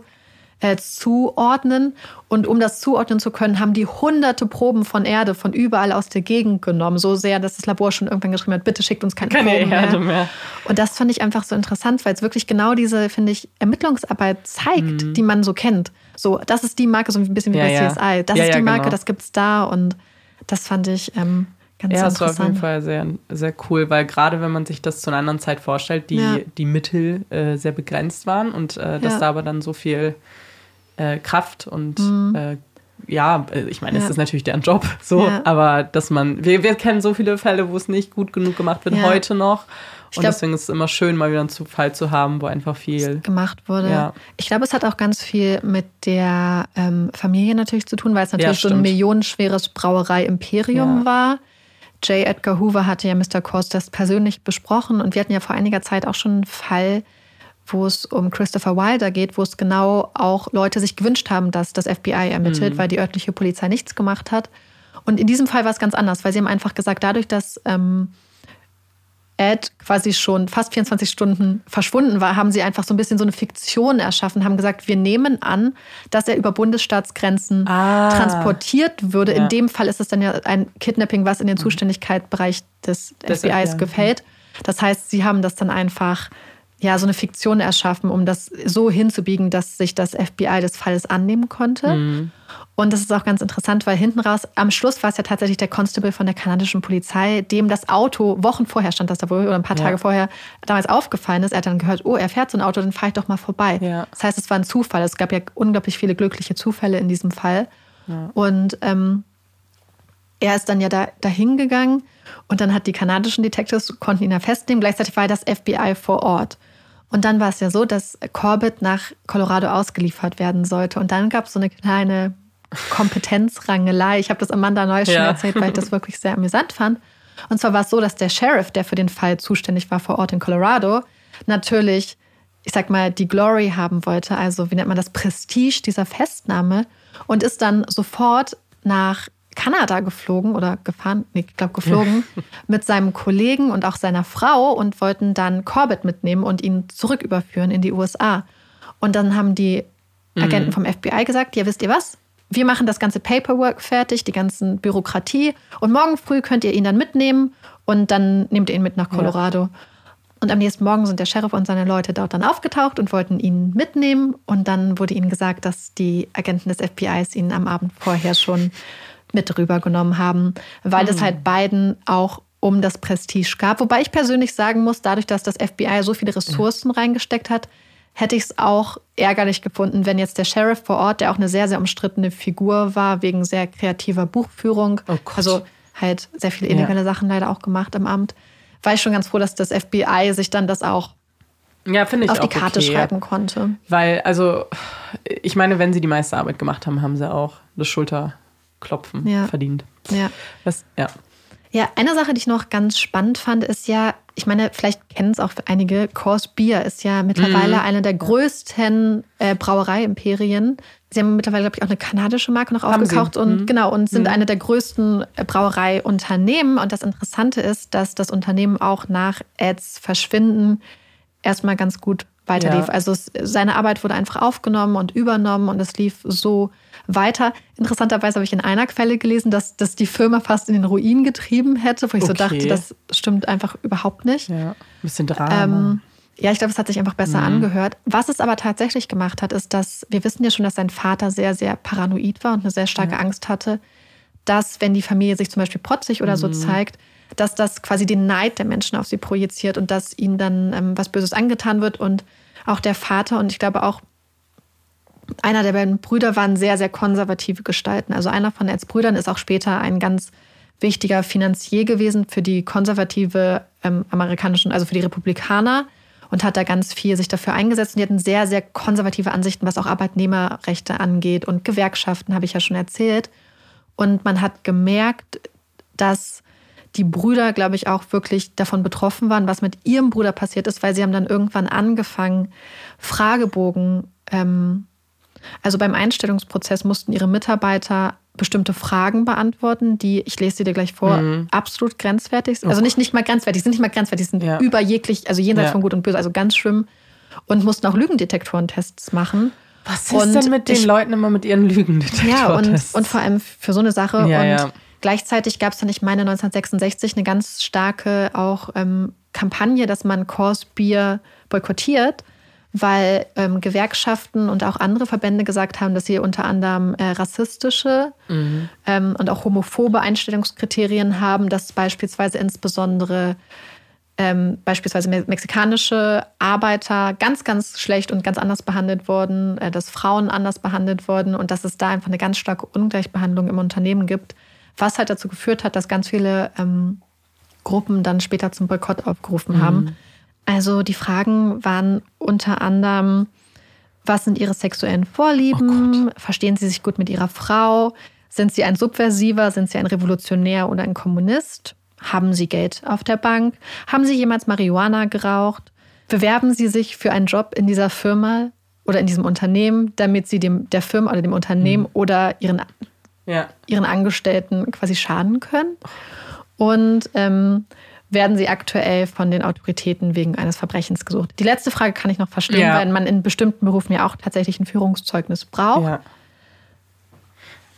äh, zuordnen. Und um das zuordnen zu können, haben die hunderte Proben von Erde von überall aus der Gegend genommen. So sehr, dass das Labor schon irgendwann geschrieben hat, bitte schickt uns keine, keine Proben Erde mehr. mehr. Und das fand ich einfach so interessant, weil es wirklich genau diese, finde ich, Ermittlungsarbeit zeigt, mhm. die man so kennt. So, das ist die Marke, so ein bisschen wie ja, bei CSI. Das ja, ist die Marke, genau. das gibt's da und das fand ich ähm, ganz ja, interessant. Ja, das war auf jeden Fall sehr, sehr cool, weil gerade wenn man sich das zu einer anderen Zeit vorstellt, die, ja. die Mittel äh, sehr begrenzt waren und äh, dass ja. da aber dann so viel äh, Kraft und mhm. Äh, ja, äh, ich meine, es ist natürlich deren Job, so, aber dass man, wir, wir kennen so viele Fälle, wo es nicht gut genug gemacht wird, heute noch. Ich und glaub, deswegen ist es immer schön, mal wieder einen Fall zu haben, wo einfach viel gemacht wurde. Ja. Ich glaube, es hat auch ganz viel mit der ähm, Familie natürlich zu tun, weil es natürlich ja, so ein millionenschweres Brauerei-Imperium ja. war. J. Edgar Hoover hatte ja Mr. Kors das persönlich besprochen und wir hatten ja vor einiger Zeit auch schon einen Fall, wo es um Christopher Wilder geht, wo es genau auch Leute sich gewünscht haben, dass das FBI ermittelt, mhm. weil die örtliche Polizei nichts gemacht hat. Und in diesem Fall war es ganz anders, weil sie haben einfach gesagt, dadurch, dass ähm, Ed quasi schon fast 24 Stunden verschwunden war, haben sie einfach so ein bisschen so eine Fiktion erschaffen, haben gesagt, wir nehmen an, dass er über Bundesstaatsgrenzen ah. transportiert würde. Ja. In dem Fall ist es dann ja ein Kidnapping, was in den mhm. Zuständigkeitsbereich des das FBIs gefällt. Das heißt, sie haben das dann einfach ja, so eine Fiktion erschaffen, um das so hinzubiegen, dass sich das FBI des Falles annehmen konnte. Mhm. Und das ist auch ganz interessant, weil hinten raus, am Schluss war es ja tatsächlich der Constable von der kanadischen Polizei, dem das Auto, Wochen vorher stand das da wohl, oder ein paar Tage vorher, damals aufgefallen ist. Er hat dann gehört, oh, er fährt so ein Auto, dann fahre ich doch mal vorbei. Ja. Das heißt, es war ein Zufall. Es gab ja unglaublich viele glückliche Zufälle in diesem Fall. Ja. Und ähm, er ist dann ja da dahin gegangen und dann hat die kanadischen Detectives konnten ihn ja festnehmen. Gleichzeitig war das FBI vor Ort. Und dann war es ja so, dass Corbett nach Colorado ausgeliefert werden sollte. Und dann gab es so eine kleine Kompetenzrangelei. Ich habe das Amanda Neuss schon ja. erzählt, weil ich das wirklich sehr amüsant fand. Und zwar war es so, dass der Sheriff, der für den Fall zuständig war vor Ort in Colorado, natürlich, ich sag mal, die Glory haben wollte, also wie nennt man das Prestige dieser Festnahme und ist dann sofort nach Kanada geflogen oder gefahren, nee, ich glaube geflogen, mit seinem Kollegen und auch seiner Frau und wollten dann Corbett mitnehmen und ihn zurück überführen in die USA. Und dann haben die Agenten mhm. vom FBI gesagt, ja, wisst ihr was? wir machen das ganze Paperwork fertig, die ganzen Bürokratie und morgen früh könnt ihr ihn dann mitnehmen und dann nehmt ihr ihn mit nach Colorado. Ja. Und am nächsten Morgen sind der Sheriff und seine Leute dort dann aufgetaucht und wollten ihn mitnehmen. Und dann wurde ihnen gesagt, dass die Agenten des FBIs ihn am Abend vorher schon mit rübergenommen haben, weil mhm. es halt beiden auch um das Prestige gab. Wobei ich persönlich sagen muss, dadurch, dass das FBI so viele Ressourcen mhm. reingesteckt hat, hätte ich es auch ärgerlich gefunden, wenn jetzt der Sheriff vor Ort, der auch eine sehr, sehr umstrittene Figur war, wegen sehr kreativer Buchführung, oh also halt sehr viele illegale ja. Sachen leider auch gemacht am Amt, war ich schon ganz froh, dass das FBI sich dann das auch ja, auf die Karte okay, schreiben ja. konnte. Weil, also, ich meine, wenn sie die meiste Arbeit gemacht haben, haben sie auch das Schulterklopfen ja. verdient. Ja. Das, ja. Ja, eine Sache, die ich noch ganz spannend fand, ist ja, ich meine, vielleicht kennen es auch einige, Coors Bier ist ja mittlerweile mhm. eine der größten äh, Brauerei-Imperien. Sie haben mittlerweile, glaube ich, auch eine kanadische Marke noch haben aufgekauft sie? und mhm. genau und sind mhm. eine der größten äh, Brauereiunternehmen. Und das Interessante ist, dass das Unternehmen auch nach Eds Verschwinden erstmal ganz gut weiterlief. Ja. Also es, seine Arbeit wurde einfach aufgenommen und übernommen und es lief so weiter. Interessanterweise habe ich in einer Quelle gelesen, dass das die Firma fast in den Ruin getrieben hätte, wo ich okay. so dachte, das stimmt einfach überhaupt nicht. Ja, ein bisschen Drama. Ähm, ja, ich glaube, es hat sich einfach besser mhm. angehört. Was es aber tatsächlich gemacht hat, ist, dass wir wissen ja schon, dass sein Vater sehr, sehr paranoid war und eine sehr starke ja. Angst hatte, dass, wenn die Familie sich zum Beispiel protzig oder mhm. so zeigt, dass das quasi den Neid der Menschen auf sie projiziert und dass ihnen dann ähm, was Böses angetan wird. Und auch der Vater und ich glaube auch einer der beiden Brüder waren sehr, sehr konservative Gestalten. Also einer von Eds Brüdern ist auch später ein ganz wichtiger Finanzier gewesen für die konservative ähm, amerikanischen, also für die Republikaner und hat da ganz viel sich dafür eingesetzt. Und die hatten sehr, sehr konservative Ansichten, was auch Arbeitnehmerrechte angeht und Gewerkschaften, habe ich ja schon erzählt. Und man hat gemerkt, dass die Brüder, glaube ich, auch wirklich davon betroffen waren, was mit ihrem Bruder passiert ist, weil sie haben dann irgendwann angefangen, Fragebogen ähm, also beim Einstellungsprozess mussten ihre Mitarbeiter bestimmte Fragen beantworten, die, ich lese sie dir gleich vor, mhm. absolut grenzwertig sind. Also nicht, nicht mal grenzwertig, sind nicht mal grenzwertig, sind ja. über jeglich, also jenseits ja. von Gut und Böse, also ganz schlimm. Und mussten auch Lügendetektorentests machen. Was ist und denn mit den ich, Leuten immer mit ihren Lügendetektoren? Ja, und, und vor allem für so eine Sache. Ja, und ja. gleichzeitig gab es dann, ich meine, 1966 eine ganz starke auch ähm, Kampagne, dass man Coors Bier boykottiert weil ähm, Gewerkschaften und auch andere Verbände gesagt haben, dass sie unter anderem äh, rassistische mhm. ähm, und auch homophobe Einstellungskriterien haben, dass beispielsweise insbesondere ähm, beispielsweise me mexikanische Arbeiter ganz, ganz schlecht und ganz anders behandelt wurden, äh, dass Frauen anders behandelt wurden und dass es da einfach eine ganz starke Ungleichbehandlung im Unternehmen gibt, was halt dazu geführt hat, dass ganz viele ähm, Gruppen dann später zum Boykott aufgerufen mhm. haben. Also die Fragen waren unter anderem, was sind ihre sexuellen Vorlieben? Oh Verstehen sie sich gut mit ihrer Frau? Sind sie ein Subversiver? Sind sie ein Revolutionär oder ein Kommunist? Haben sie Geld auf der Bank? Haben sie jemals Marihuana geraucht? Bewerben sie sich für einen Job in dieser Firma oder in diesem Unternehmen, damit sie dem, der Firma oder dem Unternehmen mhm. oder ihren, ja. ihren Angestellten quasi schaden können? Und ähm, werden sie aktuell von den Autoritäten wegen eines Verbrechens gesucht. Die letzte Frage kann ich noch verstehen, ja. weil man in bestimmten Berufen ja auch tatsächlich ein Führungszeugnis braucht. Ja.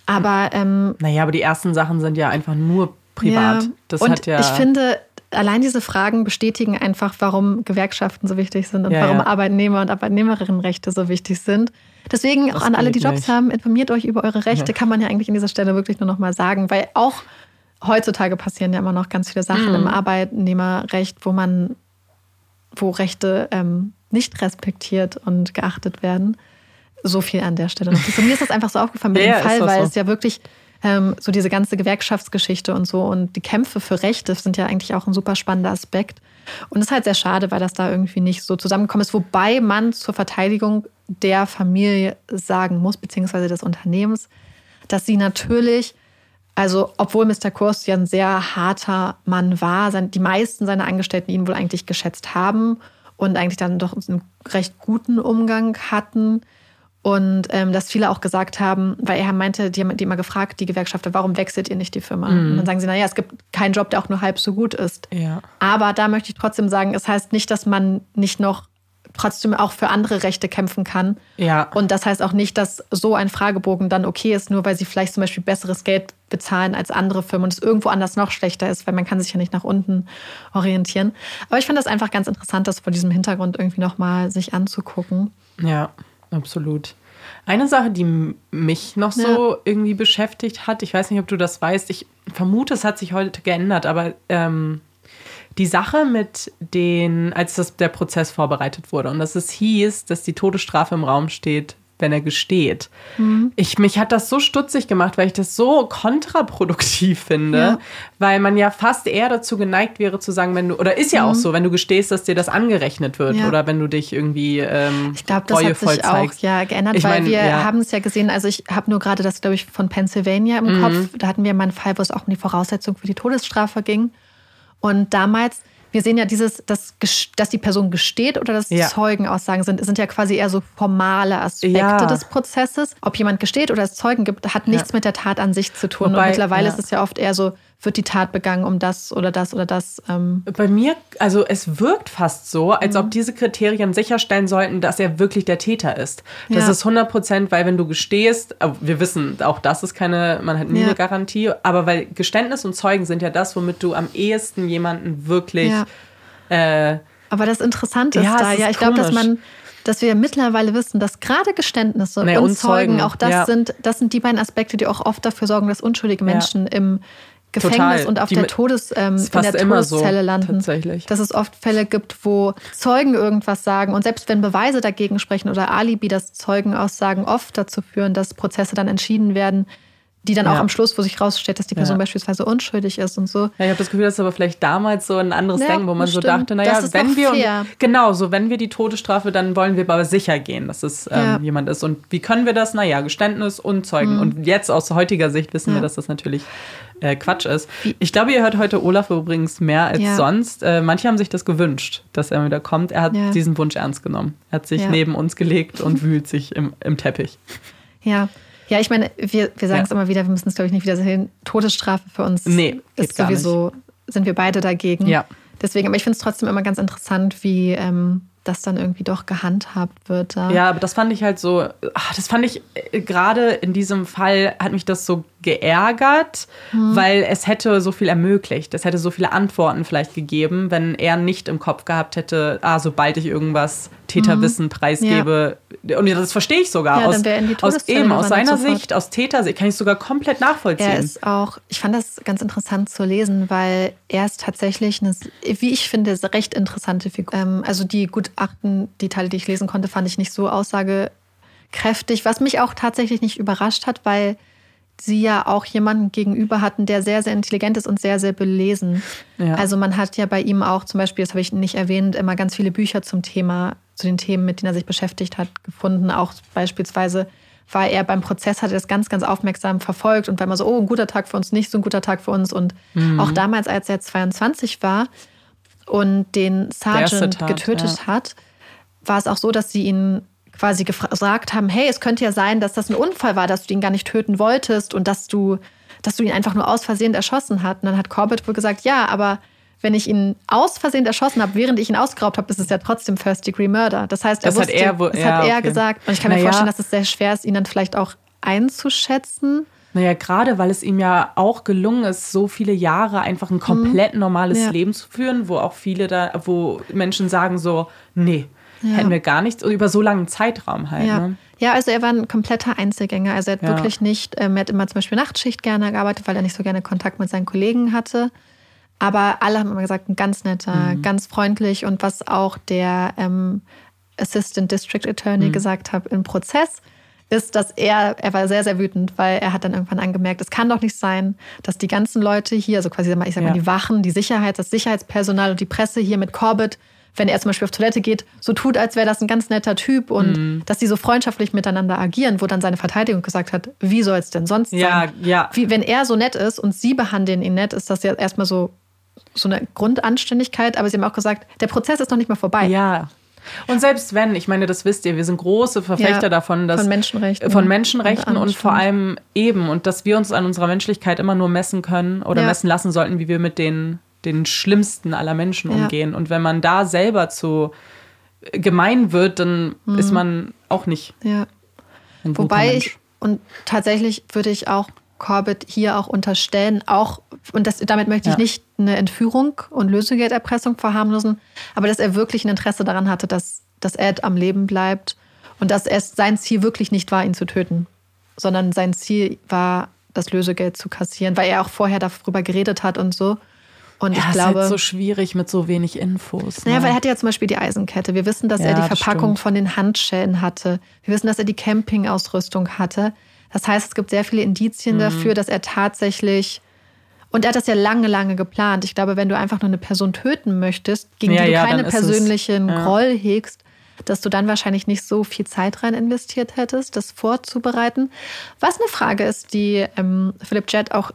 Aber ähm, naja, aber die ersten Sachen sind ja einfach nur privat. Ja. Das und hat ja ich finde, allein diese Fragen bestätigen einfach, warum Gewerkschaften so wichtig sind und ja, warum Arbeitnehmer und Arbeitnehmerinnenrechte so wichtig sind. Deswegen das auch an alle, die Jobs nicht. haben, informiert euch über eure Rechte, kann man ja eigentlich an dieser Stelle wirklich nur noch mal sagen, weil auch heutzutage passieren ja immer noch ganz viele Sachen mhm. im Arbeitnehmerrecht, wo man, wo Rechte ähm, nicht respektiert und geachtet werden. So viel an der Stelle. Für mir ist das einfach so aufgefallen mit ja, dem Fall, weil so. es ja wirklich ähm, so diese ganze Gewerkschaftsgeschichte und so und die Kämpfe für Rechte sind ja eigentlich auch ein super spannender Aspekt. Und es ist halt sehr schade, weil das da irgendwie nicht so zusammengekommen ist, wobei man zur Verteidigung der Familie sagen muss, beziehungsweise des Unternehmens, dass sie natürlich also, obwohl Mr. Kurs ja ein sehr harter Mann war, die meisten seiner Angestellten ihn wohl eigentlich geschätzt haben und eigentlich dann doch einen recht guten Umgang hatten. Und ähm, dass viele auch gesagt haben, weil er meinte, die haben die immer gefragt, die Gewerkschafter, warum wechselt ihr nicht die Firma? Mhm. Und dann sagen sie, naja, es gibt keinen Job, der auch nur halb so gut ist. Ja. Aber da möchte ich trotzdem sagen, es heißt nicht, dass man nicht noch trotzdem auch für andere Rechte kämpfen kann. Ja. Und das heißt auch nicht, dass so ein Fragebogen dann okay ist, nur weil sie vielleicht zum Beispiel besseres Geld bezahlen als andere Firmen und es irgendwo anders noch schlechter ist, weil man kann sich ja nicht nach unten orientieren. Aber ich fand das einfach ganz interessant, das vor diesem Hintergrund irgendwie nochmal sich anzugucken. Ja, absolut. Eine Sache, die mich noch so Ja. irgendwie beschäftigt hat, ich weiß nicht, ob du das weißt, ich vermute, es hat sich heute geändert, aber ähm, die Sache mit den, als das, der Prozess vorbereitet wurde und dass es hieß, dass die Todesstrafe im Raum steht, wenn er gesteht. Mhm. Ich, mich hat das so stutzig gemacht, weil ich das so kontraproduktiv finde, Ja. weil man ja fast eher dazu geneigt wäre zu sagen, wenn du, oder ist ja auch so, wenn du gestehst, dass dir das angerechnet wird Mhm. Ja. oder wenn du dich irgendwie ähm, Ich glaube, das hat sich auch zeigst. ja, geändert, Ich weil mein, wir ja. haben es ja gesehen, also ich habe nur gerade das, glaube ich, von Pennsylvania im Mhm. Kopf. Da hatten wir mal einen Fall, wo es auch um die Voraussetzung für die Todesstrafe ging. Und damals, wir sehen ja dieses, dass, dass die Person gesteht oder dass Ja. Zeugenaussagen sind, sind ja quasi eher so formale Aspekte Ja. des Prozesses. Ob jemand gesteht oder es Zeugen gibt, hat nichts mit der Tat an sich zu tun. Wobei, Und mittlerweile ja. ist es ja oft eher so, wird die Tat begangen um das oder das oder das. Ähm, Bei mir, also es wirkt fast so, als Mhm. ob diese Kriterien sicherstellen sollten, dass er wirklich der Täter ist. Das Ja. ist 100 Prozent, weil wenn du gestehst, äh, wir wissen, auch das ist keine, man hat nie Ja. eine Garantie, aber weil Geständnis und Zeugen sind ja das, womit du am ehesten jemanden wirklich, Ja. äh, Aber das Interessante ist Ja, da, ist ja, ich glaube, dass man, dass wir mittlerweile wissen, dass gerade Geständnisse Naja, und, Zeugen, auch das ja. sind, das sind die beiden Aspekte, die auch oft dafür sorgen, dass unschuldige Menschen im Gefängnis Total. und auf Die der Todes, ähm, in der immer so, Todeszelle landen. tatsächlich. Dass es oft Fälle gibt, wo Zeugen irgendwas sagen und selbst wenn Beweise dagegen sprechen oder Alibi, dass Zeugenaussagen oft dazu führen, dass Prozesse dann entschieden werden, die dann auch Ja. am Schluss, wo sich rausstellt, dass die Person Ja. beispielsweise unschuldig ist und so. Ja, ich habe das Gefühl, das ist aber vielleicht damals so ein anderes Ja, Denken, wo man so stimmt. dachte, naja, wenn wir fair. genau so, wenn wir die Todesstrafe, dann wollen wir aber sicher gehen, dass es ähm, jemand ist. Und wie können wir das? Naja, Geständnis und Zeugen. Und jetzt aus heutiger Sicht wissen Mhm. Wir, dass das natürlich äh, Quatsch ist. Ich glaube, ihr hört heute Olaf übrigens mehr als Ja. sonst. Äh, manche haben sich das gewünscht, dass er wieder kommt. Er hat Ja. diesen Wunsch ernst genommen. Er hat sich neben uns gelegt und wühlt sich im, im Teppich. Ja. Ja, ich meine, wir, wir sagen es immer wieder, wir müssen es, glaube ich, nicht wieder sehen. Todesstrafe für uns Nee, ist sowieso, sind wir beide dagegen. Ja. Deswegen, aber ich finde es trotzdem immer ganz interessant, wie ähm, das dann irgendwie doch gehandhabt wird. Da. Ja, aber das fand ich halt so, ach, das fand ich äh, gerade in diesem Fall hat mich das so geärgert, Mhm. weil es hätte so viel ermöglicht. Es hätte so viele Antworten vielleicht gegeben, wenn er nicht im Kopf gehabt hätte, ah, sobald ich irgendwas Täterwissen preisgebe. Und das verstehe ich sogar Mhm. Ja, aus, aus eben aus seiner. Sicht, aus Tätersicht, kann ich sogar komplett nachvollziehen. Er ist auch, ich fand das ganz interessant zu lesen, weil er ist tatsächlich eine, wie ich finde, recht interessante Figur. Ähm, also die Gutachten, die Teile, die ich lesen konnte, fand ich nicht so aussagekräftig, was mich auch tatsächlich nicht überrascht hat, weil sie ja auch jemanden gegenüber hatten, der sehr, sehr intelligent ist und sehr, sehr belesen. Ja. Also man hat ja bei ihm auch zum Beispiel, das habe ich nicht erwähnt, immer ganz viele Bücher zum Thema, zu den Themen, mit denen er sich beschäftigt hat, gefunden. Auch beispielsweise war er beim Prozess, hat er das ganz, ganz aufmerksam verfolgt und war immer so, oh, ein guter Tag für uns, nicht so ein guter Tag für uns. Und auch damals, als er 22 war und den Sergeant Tat, getötet ja. hat, war es auch so, dass sie ihn quasi gefragt haben, hey, es könnte ja sein, dass das ein Unfall war, dass du ihn gar nicht töten wolltest und dass du, dass du ihn einfach nur aus Versehen erschossen hast. Und dann hat Corbett wohl gesagt, ja, aber wenn ich ihn aus Versehen erschossen habe, während ich ihn ausgeraubt habe, ist es ja trotzdem First-Degree-Murder. Das heißt, er Das hat wusste, er wohl- das ja, hat er okay. gesagt. Und ich kann mir Naja. vorstellen, dass es sehr schwer ist, ihn dann vielleicht auch einzuschätzen. Naja, gerade weil es ihm ja auch gelungen ist, so viele Jahre einfach ein komplett normales Mhm. Ja. Leben zu führen, wo auch viele da, wo Menschen sagen so, nee, Ja. hätten wir gar nichts, über so langen Zeitraum halt. Ja. Ne? ja, also er war ein kompletter Einzelgänger. Also er hat Ja. wirklich nicht, ähm, er hat immer zum Beispiel Nachtschicht gerne gearbeitet, weil er nicht so gerne Kontakt mit seinen Kollegen hatte. Aber alle haben immer gesagt, ein ganz netter, Mhm. ganz freundlich und was auch der ähm, Assistant District Attorney Mhm. gesagt hat im Prozess, ist, dass er, er war sehr, sehr wütend, weil er hat dann irgendwann angemerkt, es kann doch nicht sein, dass die ganzen Leute hier, also quasi, ich sag mal, Ja. die Wachen, die Sicherheit, das Sicherheitspersonal und die Presse hier mit Corbett, wenn er zum Beispiel auf Toilette geht, so tut, als wäre das ein ganz netter Typ und Mhm. dass die so freundschaftlich miteinander agieren, wo dann seine Verteidigung gesagt hat, wie soll es denn sonst Ja, sein? ja. Wie, wenn er so nett ist und sie behandeln ihn nett, ist das ja erstmal so, so eine Grundanständigkeit, aber sie haben auch gesagt, der Prozess ist noch nicht mal vorbei. Ja. Und selbst wenn, ich meine, das wisst ihr, wir sind große Verfechter Ja, davon, dass von Menschenrechten. von Menschenrechten Und und, vor allem eben und dass wir uns an unserer Menschlichkeit immer nur messen können oder Ja. messen lassen sollten, wie wir mit den den schlimmsten aller Menschen Ja. umgehen. Und wenn man da selber zu gemein wird, dann mhm. ist man auch nicht. Ja. Wobei ich, und tatsächlich würde ich auch Corbett hier auch unterstellen, auch, und das, damit möchte ich ja. nicht eine Entführung und Lösegelderpressung verharmlosen, aber dass er wirklich ein Interesse daran hatte, dass, dass Ed am Leben bleibt und dass es sein Ziel wirklich nicht war, ihn zu töten, sondern sein Ziel war, das Lösegeld zu kassieren, weil er auch vorher darüber geredet hat und so. Und ja, ich glaube, ist halt so schwierig mit so wenig Infos. Ne? Naja, weil er hatte ja zum Beispiel die Eisenkette. Wir wissen, dass ja, er die Verpackung von den Handschellen hatte. Wir wissen, dass er die Campingausrüstung hatte. Das heißt, es gibt sehr viele Indizien mhm. dafür, dass er tatsächlich und er hat das ja lange, lange geplant. Ich glaube, wenn du einfach nur eine Person töten möchtest, gegen ja, die du ja, keine persönlichen es, ja. Groll hegst, dass du dann wahrscheinlich nicht so viel Zeit rein investiert hättest, das vorzubereiten. Was eine Frage ist, die ähm, Philipp Jett auch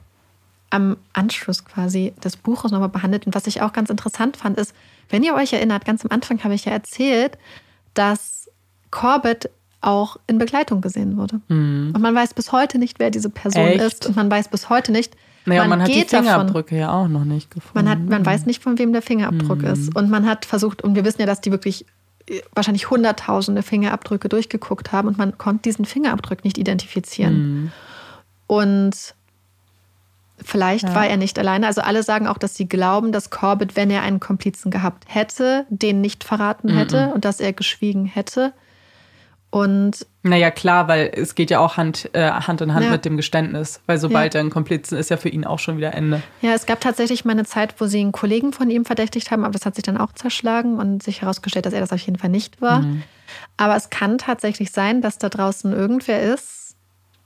am Anschluss quasi des Buches nochmal behandelt. Und was ich auch ganz interessant fand, ist, wenn ihr euch erinnert, ganz am Anfang habe ich ja erzählt, dass Corbett auch in Begleitung gesehen wurde. Mhm. Und man weiß bis heute nicht, wer diese Person Echt? ist. Und man weiß bis heute nicht, naja, man, man hat die Fingerabdrücke davon, ja auch noch nicht gefunden. Man, hat, man weiß nicht, von wem der Fingerabdruck mhm. ist. Und man hat versucht, und wir wissen ja, dass die wirklich äh, wahrscheinlich hunderttausende Fingerabdrücke durchgeguckt haben und man konnte diesen Fingerabdruck nicht identifizieren. Mhm. Und Vielleicht ja. war er nicht alleine. Also alle sagen auch, dass sie glauben, dass Corbett, wenn er einen Komplizen gehabt hätte, den nicht verraten hätte mhm. und dass er geschwiegen hätte. Und naja, klar, weil es geht ja auch Hand, äh, Hand in Hand ja. mit dem Geständnis, weil sobald ja. er ein Komplizen ist, ja für ihn auch schon wieder Ende. Ja, es gab tatsächlich mal eine Zeit, wo sie einen Kollegen von ihm verdächtigt haben, aber das hat sich dann auch zerschlagen und sich herausgestellt, dass er das auf jeden Fall nicht war. Mhm. Aber es kann tatsächlich sein, dass da draußen irgendwer ist,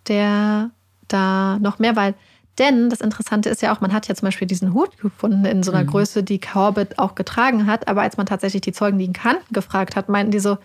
der da noch mehr, weil denn das Interessante ist ja auch, man hat ja zum Beispiel diesen Hut gefunden in so einer mhm. Größe, die Corbett auch getragen hat. Aber als man tatsächlich die Zeugen, die ihn kannten, gefragt hat, meinten die so,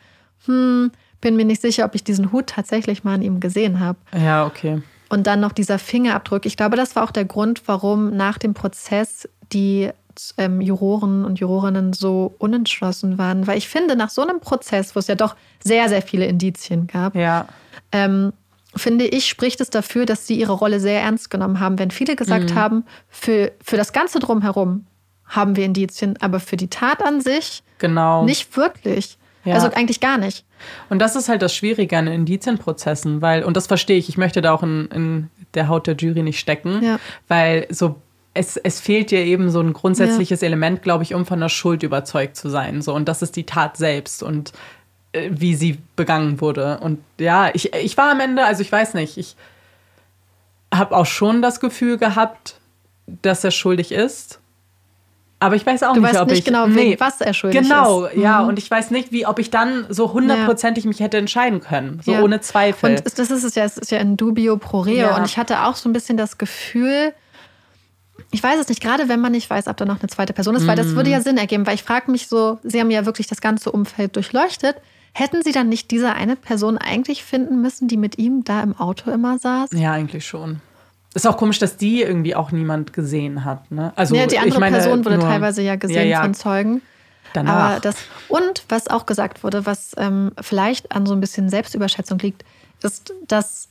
hm, bin mir nicht sicher, ob ich diesen Hut tatsächlich mal an ihm gesehen habe. Ja, okay. Und dann noch dieser Fingerabdruck. Ich glaube, das war auch der Grund, warum nach dem Prozess die ähm, Juroren und Jurorinnen so unentschlossen waren. Weil ich finde, nach so einem Prozess, wo es ja doch sehr, sehr viele Indizien gab, ja. ähm, finde ich, spricht es dafür, dass sie ihre Rolle sehr ernst genommen haben. Wenn viele gesagt mhm. haben, für, für das Ganze drumherum haben wir Indizien, aber für die Tat an sich genau. nicht wirklich. Ja. Also eigentlich gar nicht. Und das ist halt das Schwierige an Indizienprozessen, weil, und das verstehe ich, ich möchte da auch in, in der Haut der Jury nicht stecken, ja. weil so es, es fehlt dir eben so ein grundsätzliches ja. Element, glaube ich, um von der Schuld überzeugt zu sein. So. Und das ist die Tat selbst. Und äh, wie sie begangen wurde. Und ja, ich, ich war am Ende, also ich weiß nicht, ich habe auch schon das Gefühl gehabt, dass er schuldig ist. Aber ich weiß auch du nicht, weißt ob nicht ich. genau, nee, was er schuldig genau, ist. Genau, ja. Mhm. Und ich weiß nicht, wie, ob ich dann so hundertprozentig ja. mich hätte entscheiden können. So ja. ohne Zweifel. Und das ist es ja, es ist ja ein Dubio pro Reo. Ja. Und ich hatte auch so ein bisschen das Gefühl, ich weiß es nicht, gerade wenn man nicht weiß, ob da noch eine zweite Person ist, mhm. weil das würde ja mhm. Sinn ergeben, weil ich frage mich so, Sie haben ja wirklich das ganze Umfeld durchleuchtet. Hätten Sie dann nicht diese eine Person eigentlich finden müssen, die mit ihm da im Auto immer saß? Ja, eigentlich schon. Ist auch komisch, dass die irgendwie auch niemand gesehen hat. Ne? Also, ja, die andere meine, Person wurde teilweise ja gesehen ja, ja. von Zeugen. Danach. Aber das, und was auch gesagt wurde, was ähm, vielleicht an so ein bisschen Selbstüberschätzung liegt, ist, dass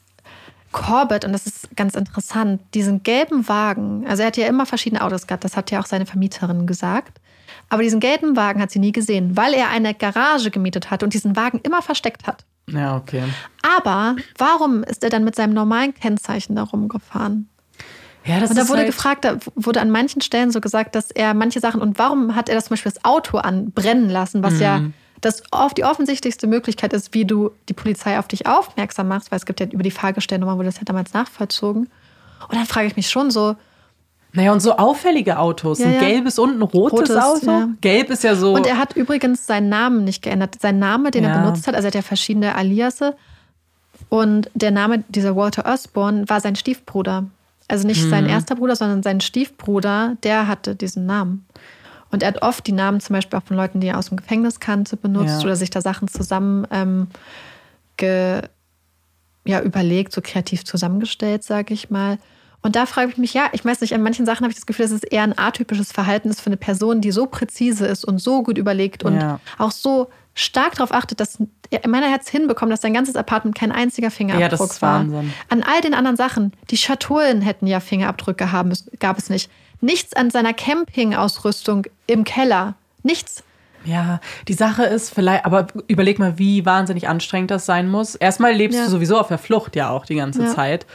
Corbett, und das ist ganz interessant, diesen gelben Wagen, also er hat ja immer verschiedene Autos gehabt, das hat ja auch seine Vermieterin gesagt. Aber diesen gelben Wagen hat sie nie gesehen, weil er eine Garage gemietet hat und diesen Wagen immer versteckt hat. Ja, okay. Aber warum ist er dann mit seinem normalen Kennzeichen da rumgefahren? Ja, das und da wurde halt gefragt, da wurde an manchen Stellen so gesagt, dass er manche Sachen und warum hat er das zum Beispiel das Auto anbrennen lassen, was mhm. ja das oft die offensichtlichste Möglichkeit ist, wie du die Polizei auf dich aufmerksam machst, weil es gibt ja über die Fahrgestellnummer, wurde das ja damals nachvollzogen. Und dann frage ich mich schon so, naja, und so auffällige Autos. Ja, ein gelbes und ein rotes, rotes Auto. Ja. Gelb ist ja so. Und er hat übrigens seinen Namen nicht geändert. Sein Name, den er benutzt hat, also er hat ja verschiedene Aliasse. Und der Name dieser Walter Osborne war sein Stiefbruder. Also nicht hm. sein erster Bruder, sondern sein Stiefbruder, der hatte diesen Namen. Und er hat oft die Namen zum Beispiel auch von Leuten, die er aus dem Gefängnis kannte, benutzt oder sich da Sachen zusammen ähm, ge, ja, überlegt, so kreativ zusammengestellt, sage ich mal. Und da frage ich mich, ja, ich weiß nicht, an manchen Sachen habe ich das Gefühl, dass es eher ein atypisches Verhalten ist für eine Person, die so präzise ist und so gut überlegt und ja. auch so stark darauf achtet, dass meiner Herz hinbekommen, dass sein ganzes Apartment kein einziger Fingerabdruck ja, das ist war. Wahnsinn. An all den anderen Sachen, die Schatullen hätten ja Fingerabdrücke haben, gab es nicht. Nichts an seiner Campingausrüstung im Keller. Nichts. Ja, die Sache ist vielleicht, aber überleg mal, wie wahnsinnig anstrengend das sein muss. Erstmal lebst Ja. du sowieso auf der Flucht ja auch die ganze Ja. Zeit.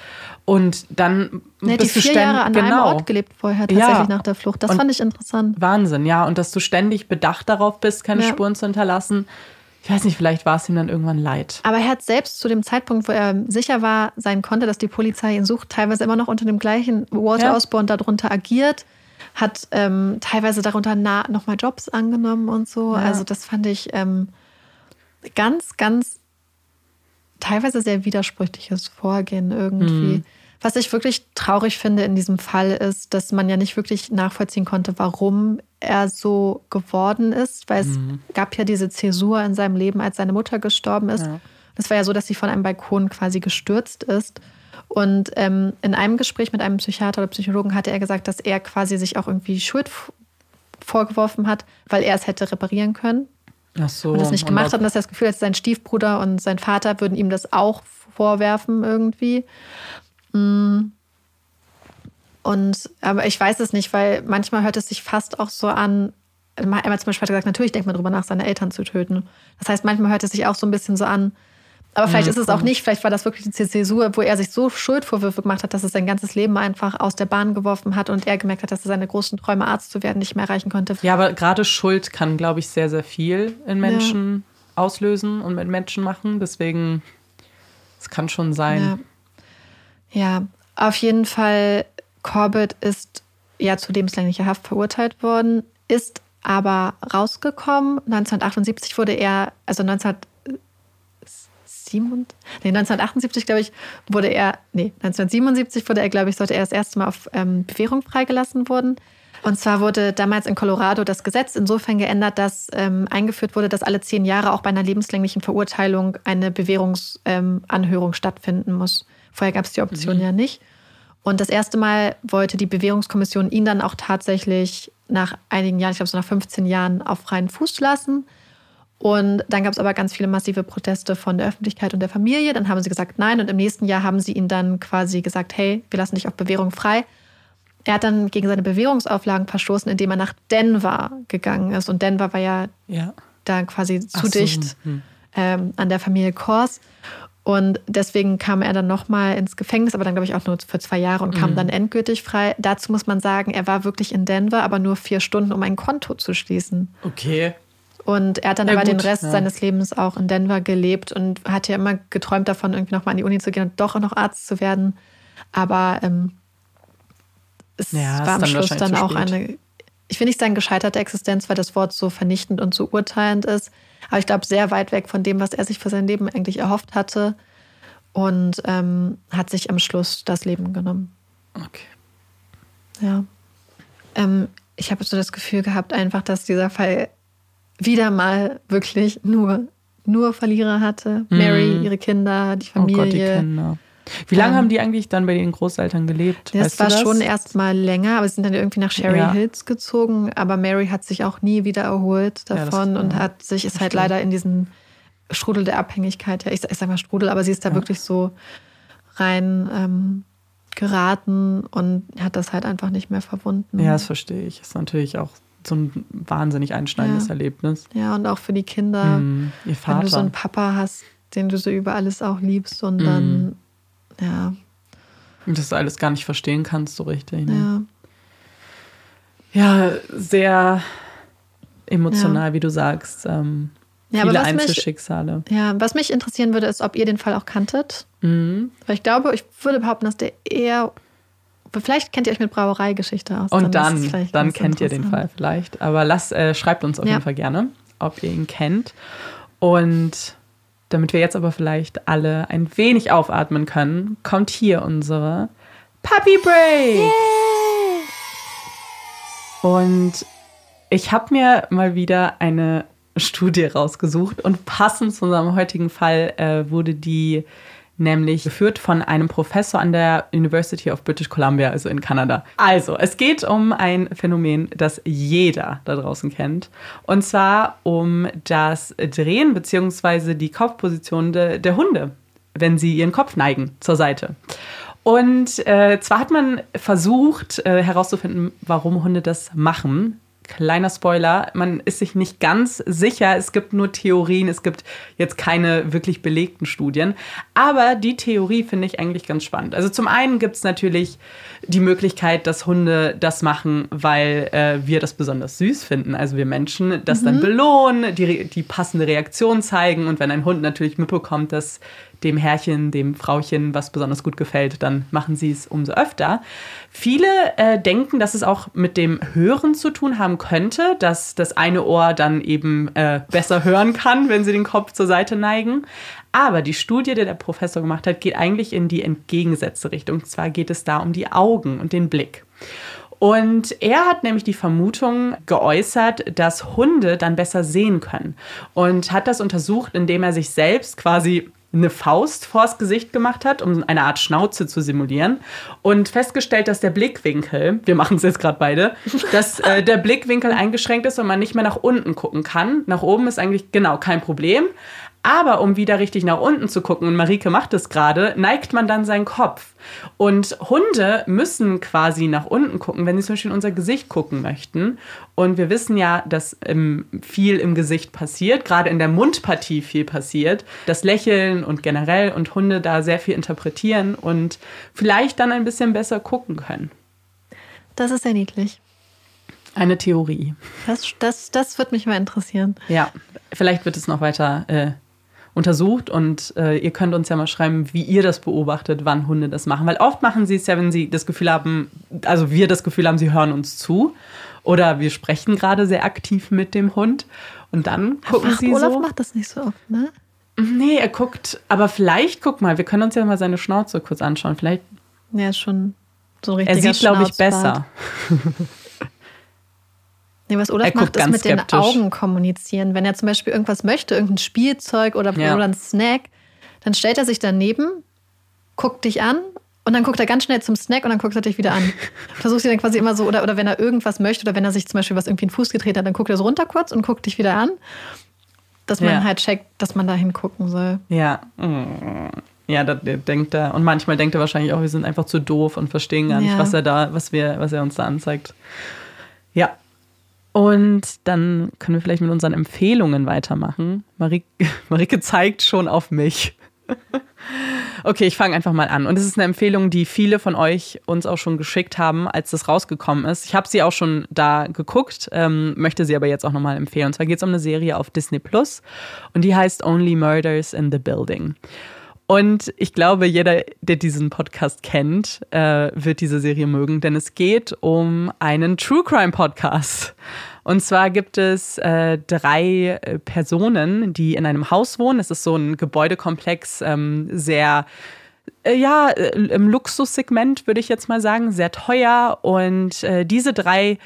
Und dann Er hat die bist du vier ständig, Jahre an genau. einem Ort gelebt vorher, tatsächlich Ja. nach der Flucht. Das Und- fand ich interessant. Wahnsinn, ja. Und dass du ständig bedacht darauf bist, keine Ja. Spuren zu hinterlassen. Ich weiß nicht, vielleicht war es ihm dann irgendwann leid. Aber er hat selbst zu dem Zeitpunkt, wo er sicher war, sein konnte, dass die Polizei ihn sucht, teilweise immer noch unter dem gleichen Walter Ja. Osborne darunter agiert, hat ähm, teilweise darunter nochmal Jobs angenommen und so. Ja. Also das fand ich ähm, ganz, ganz teilweise sehr widersprüchliches Vorgehen irgendwie. Mhm. Was ich wirklich traurig finde in diesem Fall ist, dass man ja nicht wirklich nachvollziehen konnte, warum er so geworden ist, weil es Mhm. gab ja diese Zäsur in seinem Leben, als seine Mutter gestorben ist. Ja. Das war ja so, dass sie von einem Balkon quasi gestürzt ist. Und ähm, in einem Gespräch mit einem Psychiater oder Psychologen hatte er gesagt, dass er quasi sich auch irgendwie Schuld vorgeworfen hat, weil er es hätte reparieren können Ach so. und das nicht und gemacht ob- hat. Und dass er das Gefühl hat, sein Stiefbruder und sein Vater würden ihm das auch vorwerfen irgendwie. Mm. Und aber ich weiß es nicht, weil manchmal hört es sich fast auch so an. Emma zum Beispiel hat gesagt, natürlich denkt man drüber nach, seine Eltern zu töten. Das heißt, manchmal hört es sich auch so ein bisschen so an. Aber vielleicht Ja, ist es auch nicht, vielleicht war das wirklich die Zäsur, wo er sich so Schuldvorwürfe gemacht hat, dass es sein ganzes Leben einfach aus der Bahn geworfen hat und er gemerkt hat, dass er seine großen Träume, Arzt zu werden, nicht mehr erreichen konnte. Ja, aber gerade Schuld kann, glaube ich, sehr, sehr viel in Menschen auslösen und mit Menschen machen. Deswegen, es kann schon sein. Ja. Ja, auf jeden Fall, Corbett ist ja zu lebenslänglicher Haft verurteilt worden, ist aber rausgekommen. 1978 wurde er, also 1977, nee, 1978, glaube ich, wurde er, nee, 1977 wurde er, glaube ich, sollte er das erste Mal auf ähm, Bewährung freigelassen worden. Und zwar wurde damals in Colorado das Gesetz insofern geändert, dass ähm, eingeführt wurde, dass alle zehn Jahre auch bei einer lebenslänglichen Verurteilung eine Bewährungsanhörung ähm, stattfinden muss. Vorher gab es die Option ja nicht. Und das erste Mal wollte die Bewährungskommission ihn dann auch tatsächlich nach einigen Jahren, ich glaube so nach 15 Jahren, auf freien Fuß lassen. Und dann gab es aber ganz viele massive Proteste von der Öffentlichkeit und der Familie. Dann haben sie gesagt, nein. Und im nächsten Jahr haben sie ihn dann quasi gesagt, hey, wir lassen dich auf Bewährung frei. Er hat dann gegen seine Bewährungsauflagen verstoßen, indem er nach Denver gegangen ist. Und Denver war ja Ja. da quasi zu so, dicht hm. ähm, an der Familie Kors. Und deswegen kam er dann nochmal ins Gefängnis, aber dann glaube ich auch nur für zwei Jahre und Mhm. kam dann endgültig frei. Dazu muss man sagen, er war wirklich in Denver, aber nur vier Stunden, um ein Konto zu schließen. Okay. Und er hat dann Ja, aber den gut, Rest ja. seines Lebens auch in Denver gelebt und hat ja immer geträumt davon, irgendwie nochmal an die Uni zu gehen und doch noch Arzt zu werden. Aber ähm, es Ja, war am dann Schluss dann auch eine, ich will nicht sagen gescheiterte Existenz, weil das Wort so vernichtend und so urteilend ist. Aber ich glaube, sehr weit weg von dem, was er sich für sein Leben eigentlich erhofft hatte. Und ähm, hat sich am Schluss das Leben genommen. Okay. Ja. Ähm, ich habe so das Gefühl gehabt, einfach, dass dieser Fall wieder mal wirklich nur, nur Verlierer hatte. Mary, ihre Kinder, die Oh Familie. Gott, die Kinder. Wie lange Ähm, haben die eigentlich dann bei den Großeltern gelebt? Das weißt war das? schon erst mal länger, aber sie sind dann irgendwie nach Sherry Ja. Hills gezogen. Aber Mary hat sich auch nie wieder erholt Ja, davon und ja, hat sich, ist halt leider in diesen Strudel der Abhängigkeit, ja, ich, ich sag mal Strudel, aber sie ist da wirklich so rein ähm, geraten und hat das halt einfach nicht mehr verwunden. Ja, das verstehe ich. Ist natürlich auch so ein wahnsinnig einschneidendes. Erlebnis. Ja, und auch für die Kinder, Hm, ihr wenn du so einen Vater. Papa hast, den du so über alles auch liebst und Mhm. Dann, ja, Und das alles gar nicht verstehen kannst so richtig. Ne? ja. Ja, sehr emotional, wie du sagst. Ähm, Ja, aber viele was mich, Einzelschicksale. ja, was mich interessieren würde, ist, ob ihr den Fall auch kanntet. Mhm. Weil ich glaube, ich würde behaupten, dass der eher. Vielleicht kennt ihr euch mit Brauereigeschichte aus. Und dann, dann ganz kennt ihr den. Fall vielleicht. Aber lasst, äh, schreibt uns auf Ja. jeden Fall gerne, ob ihr ihn kennt. Und damit wir jetzt aber vielleicht alle ein wenig aufatmen können, kommt hier unsere Puppy Break. Und ich habe mir mal wieder eine Studie rausgesucht und passend zu unserem heutigen Fall äh, wurde die nämlich geführt von einem Professor an der University of British Columbia, also in Kanada. Also, es geht um ein Phänomen, das jeder da draußen kennt. Und zwar um das Drehen bzw. die Kopfposition de, der Hunde, wenn sie ihren Kopf neigen zur Seite. Und äh, zwar hat man versucht äh, herauszufinden, warum Hunde das machen. Kleiner Spoiler, man ist sich nicht ganz sicher. Es gibt nur Theorien, es gibt jetzt keine wirklich belegten Studien. Aber die Theorie finde ich eigentlich ganz spannend. Also zum einen gibt es natürlich die Möglichkeit, dass Hunde das machen, weil äh, wir das besonders süß finden. Also wir Menschen das mhm. dann belohnen, die, die passende Reaktion zeigen. Und wenn ein Hund natürlich mitbekommt, dass dem Herrchen, dem Frauchen was besonders gut gefällt, dann machen sie es umso öfter. Viele äh, denken, dass es auch mit dem Hören zu tun haben könnte, dass das eine Ohr dann eben äh, besser hören kann, wenn sie den Kopf zur Seite neigen. Aber die Studie, die der Professor gemacht hat, geht eigentlich in die entgegengesetzte Richtung. Und zwar geht es da um die Augen und den Blick. Und er hat nämlich die Vermutung geäußert, dass Hunde dann besser sehen können. Und hat das untersucht, indem er sich selbst quasi eine Faust vors Gesicht gemacht hat, um eine Art Schnauze zu simulieren und festgestellt, dass der Blickwinkel, wir machen es jetzt gerade beide, dass äh, der Blickwinkel eingeschränkt ist und man nicht mehr nach unten gucken kann. Nach oben ist eigentlich genau kein Problem, aber um wieder richtig nach unten zu gucken, und Marike macht es gerade, neigt man dann seinen Kopf. Und Hunde müssen quasi nach unten gucken, wenn sie zum Beispiel in unser Gesicht gucken möchten. Und wir wissen ja, dass ähm, viel im Gesicht passiert, gerade in der Mundpartie viel passiert, das Lächeln und generell und Hunde da sehr viel interpretieren und vielleicht dann ein bisschen besser gucken können. Das ist sehr niedlich. Eine Theorie. Das, das, das wird mich mal interessieren. Ja, vielleicht wird es noch weiter äh, untersucht und äh, ihr könnt uns ja mal schreiben, wie ihr das beobachtet, wann Hunde das machen. Weil oft machen sie es ja, wenn sie das Gefühl haben, also wir das Gefühl haben, sie hören uns zu oder wir sprechen gerade sehr aktiv mit dem Hund und dann gucken Ach, sie Olaf so. Olaf macht das nicht so oft, ne? Nee, er guckt, aber vielleicht, guck mal, wir können uns ja mal seine Schnauze kurz anschauen. Vielleicht. Ja, schon so richtig. Er sieht, glaube ich, besser. Nee, was Olaf macht, ist mit skeptisch. den Augen kommunizieren. Wenn er zum Beispiel irgendwas möchte, irgendein Spielzeug oder, ja. oder ein Snack, dann stellt er sich daneben, guckt dich an und dann guckt er ganz schnell zum Snack und dann guckt er dich wieder an. Versucht sie dann quasi immer so, oder, oder wenn er irgendwas möchte oder wenn er sich zum Beispiel was irgendwie in den Fuß gedreht hat, dann guckt er so runter kurz und guckt dich wieder an. Dass man ja. halt checkt, dass man da hingucken soll. Ja. Ja, da denkt er. Und manchmal denkt er wahrscheinlich auch, wir sind einfach zu doof und verstehen gar nicht, ja. was er da, was wir, was er uns da anzeigt. Ja, und dann können wir vielleicht mit unseren Empfehlungen weitermachen. Marike, Marike zeigt schon auf mich. Okay, ich fange einfach mal an. Und es ist eine Empfehlung, die viele von euch uns auch schon geschickt haben, als das rausgekommen ist. Ich habe sie auch schon da geguckt, ähm, möchte sie aber jetzt auch nochmal empfehlen. Und zwar geht es um eine Serie auf Disney Plus und die heißt Only Murders in the Building. Und ich glaube, jeder, der diesen Podcast kennt, äh, wird diese Serie mögen, denn es geht um einen True Crime Podcast. Und zwar gibt es äh, drei äh, Personen, die in einem Haus wohnen. Es ist so ein Gebäudekomplex, ähm, sehr äh, ja, äh, im Luxussegment würde ich jetzt mal sagen, sehr teuer. Und äh, diese drei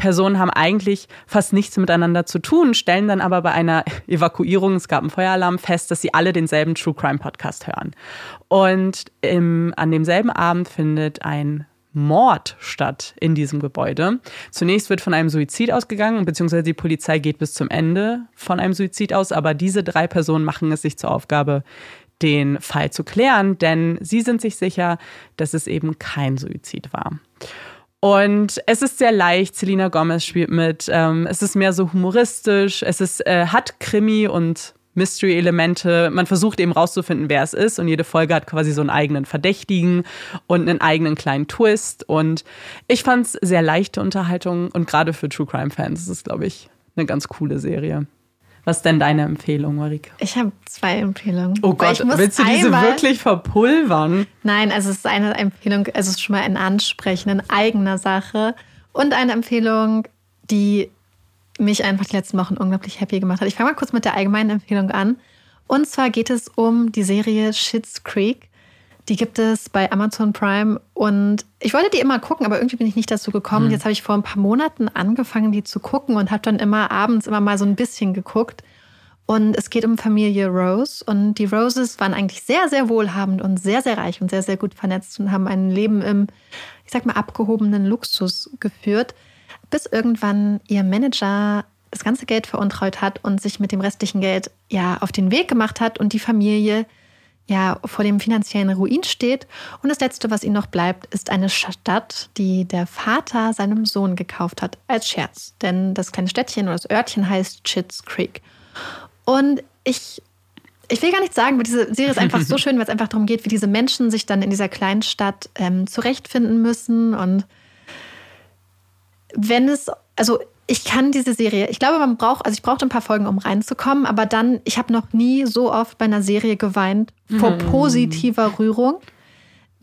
Personen haben eigentlich fast nichts miteinander zu tun, stellen dann aber bei einer Evakuierung, es gab einen Feueralarm, fest, dass sie alle denselben True Crime Podcast hören. Und im, an demselben Abend findet ein Mord statt in diesem Gebäude. Zunächst wird von einem Suizid ausgegangen, beziehungsweise die Polizei geht bis zum Ende von einem Suizid aus, aber diese drei Personen machen es sich zur Aufgabe, den Fall zu klären, denn sie sind sich sicher, dass es eben kein Suizid war. Und es ist sehr leicht. Selina Gomez spielt mit. Ähm, es ist mehr so humoristisch. Es ist, äh, hat Krimi und Mystery-Elemente. Man versucht eben rauszufinden, wer es ist. Und jede Folge hat quasi so einen eigenen Verdächtigen und einen eigenen kleinen Twist. Und ich fand es sehr leichte Unterhaltung. Und gerade für True Crime-Fans ist es, glaube ich, eine ganz coole Serie. Was ist denn deine Empfehlung, Marika? Ich habe zwei Empfehlungen. Oh Gott, willst du diese wirklich verpulvern? Nein, also es ist eine Empfehlung, also es ist schon mal ein Ansprechen in eigener Sache und eine Empfehlung, die mich einfach die letzten Wochen unglaublich happy gemacht hat. Ich fange mal kurz mit der allgemeinen Empfehlung an. Und zwar geht es um die Serie Shits Creek. Die gibt es bei Amazon Prime und ich wollte die immer gucken, aber irgendwie bin ich nicht dazu gekommen. Mhm. Jetzt habe ich vor ein paar Monaten angefangen, die zu gucken und habe dann immer abends immer mal so ein bisschen geguckt. Und es geht um Familie Rose und die Roses waren eigentlich sehr, sehr wohlhabend und sehr, sehr reich und sehr, sehr gut vernetzt und haben ein Leben im, ich sag mal, abgehobenen Luxus geführt, bis irgendwann ihr Manager das ganze Geld veruntreut hat und sich mit dem restlichen Geld ja auf den Weg gemacht hat und die Familie ja vor dem finanziellen Ruin steht. Und das Letzte, was ihm noch bleibt, ist eine Stadt, die der Vater seinem Sohn gekauft hat, als Scherz. Denn das kleine Städtchen oder das Örtchen heißt Chits Creek. Und ich, ich will gar nicht sagen, aber diese Serie ist einfach so schön, weil es einfach darum geht, wie diese Menschen sich dann in dieser kleinen Stadt ähm, zurechtfinden müssen. Und wenn es, also ich kann diese Serie, ich glaube, man braucht, also ich brauchte ein paar Folgen, um reinzukommen, aber dann, ich habe noch nie so oft bei einer Serie geweint vor mm. positiver Rührung.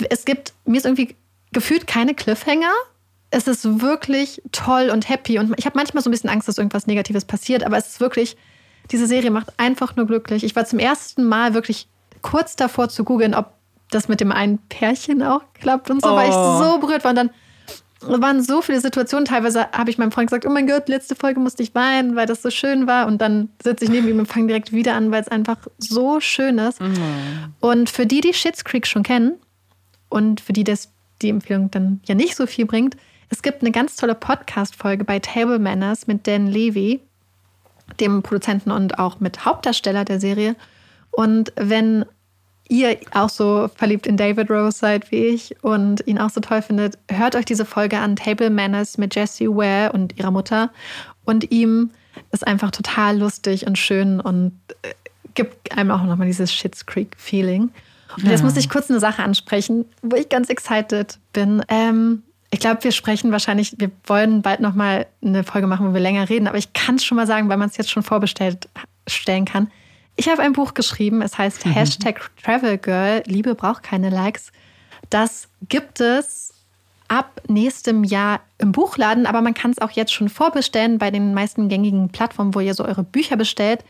Es gibt, mir ist irgendwie gefühlt keine Cliffhanger. Es ist wirklich toll und happy und ich habe manchmal so ein bisschen Angst, dass irgendwas Negatives passiert, aber es ist wirklich, diese Serie macht einfach nur glücklich. Ich war zum ersten Mal wirklich kurz davor zu googeln, ob das mit dem einen Pärchen auch klappt und so, oh. weil ich so berührt war und dann waren so viele Situationen. Teilweise habe ich meinem Freund gesagt, oh mein Gott, letzte Folge musste ich weinen, weil das so schön war. Und dann sitze ich neben ihm und fange direkt wieder an, weil es einfach so schön ist. Mhm. Und für die, die Shits Creek schon kennen und für die das die Empfehlung dann ja nicht so viel bringt, es gibt eine ganz tolle Podcast-Folge bei Table Manners mit Dan Levy, dem Produzenten und auch mit Hauptdarsteller der Serie. Und wenn ihr auch so verliebt in David Rose seid wie ich und ihn auch so toll findet, hört euch diese Folge an Table Manners mit Jessie Ware und ihrer Mutter und ihm ist einfach total lustig und schön und äh, gibt einem auch nochmal dieses Shits Creek Feeling. Und ja. jetzt muss ich kurz eine Sache ansprechen, wo ich ganz excited bin. Ähm, ich glaube, wir sprechen wahrscheinlich, wir wollen bald nochmal eine Folge machen, wo wir länger reden, aber ich kann es schon mal sagen, weil man es jetzt schon vorbestellt stellen kann. Ich habe ein Buch geschrieben, es heißt mhm. Hashtag Travel Girl, Liebe braucht keine Likes. Das gibt es ab nächstem Jahr im Buchladen, aber man kann es auch jetzt schon vorbestellen bei den meisten gängigen Plattformen, wo ihr so eure Bücher bestellt.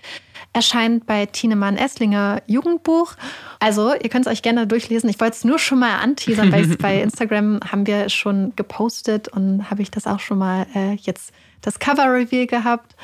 Erscheint bei Tinemann Esslinger Jugendbuch. Also, ihr könnt es euch gerne durchlesen. Ich wollte es nur schon mal anteasern, weil bei Instagram haben wir schon gepostet und habe ich das auch schon mal äh, jetzt das Cover-Reveal gehabt.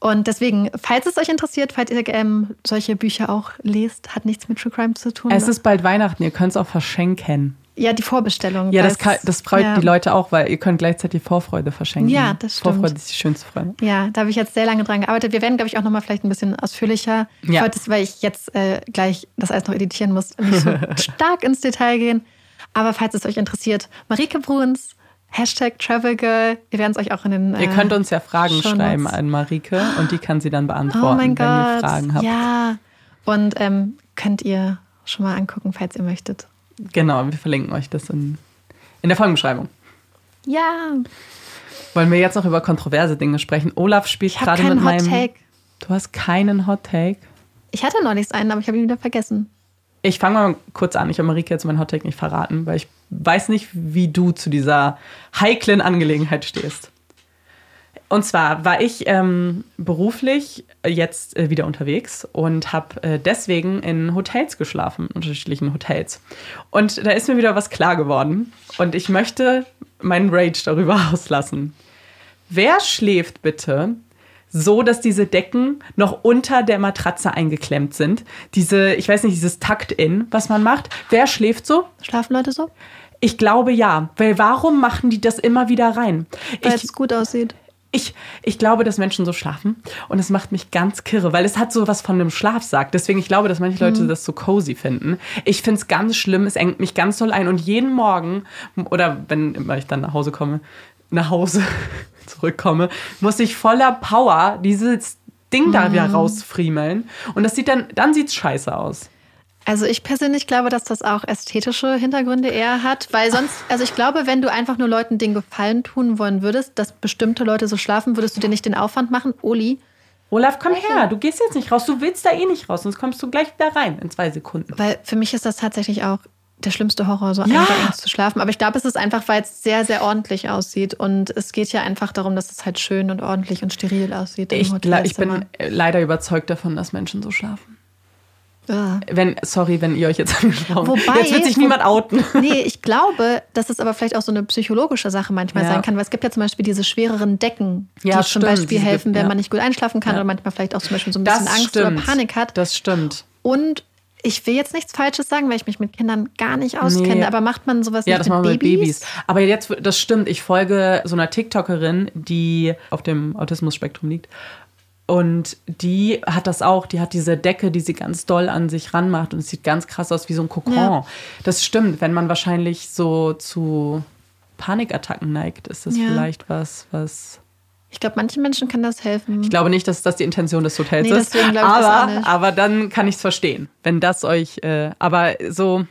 Und deswegen, falls es euch interessiert, falls ihr ähm, solche Bücher auch lest, hat nichts mit True Crime zu tun. Es ist bald Weihnachten, ihr könnt es auch verschenken. Ja, die Vorbestellung. Ja, das, kann, das freut ja. die Leute auch, weil ihr könnt gleichzeitig Vorfreude verschenken. Ja, das stimmt. Vorfreude ist die schönste Freude. Ja, da habe ich jetzt sehr lange dran gearbeitet. Wir werden, glaube ich, auch nochmal vielleicht ein bisschen ausführlicher. Ja. Heute, weil ich jetzt äh, gleich das alles noch editieren muss, nicht so stark ins Detail gehen. Aber falls es euch interessiert, Marike Bruns, Hashtag Travelgirl. Wir werden es euch auch in den. Ihr könnt uns ja Fragen Shownotes. schreiben an Marike und die kann sie dann beantworten, oh wenn Gott. ihr Fragen habt. Ja. Und ähm, könnt ihr schon mal angucken, falls ihr möchtet. Genau, wir verlinken euch das in, in der Folgenbeschreibung. Ja. Wollen wir jetzt noch über kontroverse Dinge sprechen? Olaf spielt gerade mit meinem. Hot Take. Du hast keinen Hot Take. Ich hatte noch nichts einen, aber ich habe ihn wieder vergessen. Ich fange mal kurz an. Ich habe Marike jetzt meinen Hot Take nicht verraten, weil ich weiß nicht, wie du zu dieser heiklen Angelegenheit stehst. Und zwar war ich ähm, beruflich jetzt äh, wieder unterwegs und habe äh, deswegen in Hotels geschlafen, unterschiedlichen Hotels. Und da ist mir wieder was klar geworden. Und ich möchte meinen Rage darüber auslassen. Wer schläft bitte so, dass diese Decken noch unter der Matratze eingeklemmt sind? Diese, ich weiß nicht, dieses Takt-In, was man macht. Wer schläft so? Schlafen Leute so? Ich glaube ja, weil warum machen die das immer wieder rein? Weil es gut aussieht. Ich, ich glaube, dass Menschen so schlafen und es macht mich ganz kirre, weil es hat so was von einem Schlafsack. Deswegen, ich glaube, dass manche Leute mhm. das so cozy finden. Ich finde es ganz schlimm, es engt mich ganz doll ein und jeden Morgen oder wenn immer ich dann nach Hause komme, nach Hause zurückkomme, muss ich voller Power dieses Ding mhm. da wieder mhm. rausfriemeln und das sieht dann, dann sieht's scheiße aus. Also ich persönlich glaube, dass das auch ästhetische Hintergründe eher hat, weil sonst, also ich glaube, wenn du einfach nur Leuten den Gefallen tun wollen würdest, dass bestimmte Leute so schlafen, würdest du dir nicht den Aufwand machen, Oli. Olaf, komm her, du gehst jetzt nicht raus, du willst da eh nicht raus, sonst kommst du gleich wieder rein in zwei Sekunden. Weil für mich ist das tatsächlich auch der schlimmste Horror, so ja. einfach zu schlafen. Aber ich glaube, es ist einfach, weil es sehr, sehr ordentlich aussieht. Und es geht ja einfach darum, dass es halt schön und ordentlich und steril aussieht. Ich, ich bin leider überzeugt davon, dass Menschen so schlafen. Ja. Wenn, sorry, wenn ihr euch jetzt angesprochen Wobei, Jetzt wird sich niemand outen. Nee, ich glaube, dass es aber vielleicht auch so eine psychologische Sache manchmal ja. sein kann, weil es gibt ja zum Beispiel diese schwereren Decken, die ja, zum Beispiel helfen, wenn man nicht gut einschlafen kann oder manchmal vielleicht auch zum Beispiel so ein bisschen das Angst stimmt. oder Panik hat. Das stimmt. Und ich will jetzt nichts Falsches sagen, weil ich mich mit Kindern gar nicht auskenne, nee. aber macht man sowas ja, nicht das mit, Babys? mit Babys? Aber jetzt, das stimmt, ich folge so einer TikTokerin, die auf dem Autismus-Spektrum liegt Und die hat das auch, die hat diese Decke, die sie ganz doll an sich ranmacht und es sieht ganz krass aus wie so ein Kokon. Ja. Das stimmt, wenn man wahrscheinlich so zu Panikattacken neigt, ist das Ja. vielleicht was, was. Ich glaube, manchen Menschen kann das helfen. Ich glaube nicht, dass das die Intention des Hotels Nee, ist. deswegen glaube ich das auch aber, nicht. aber dann kann ich es verstehen, wenn das euch. Äh, aber so.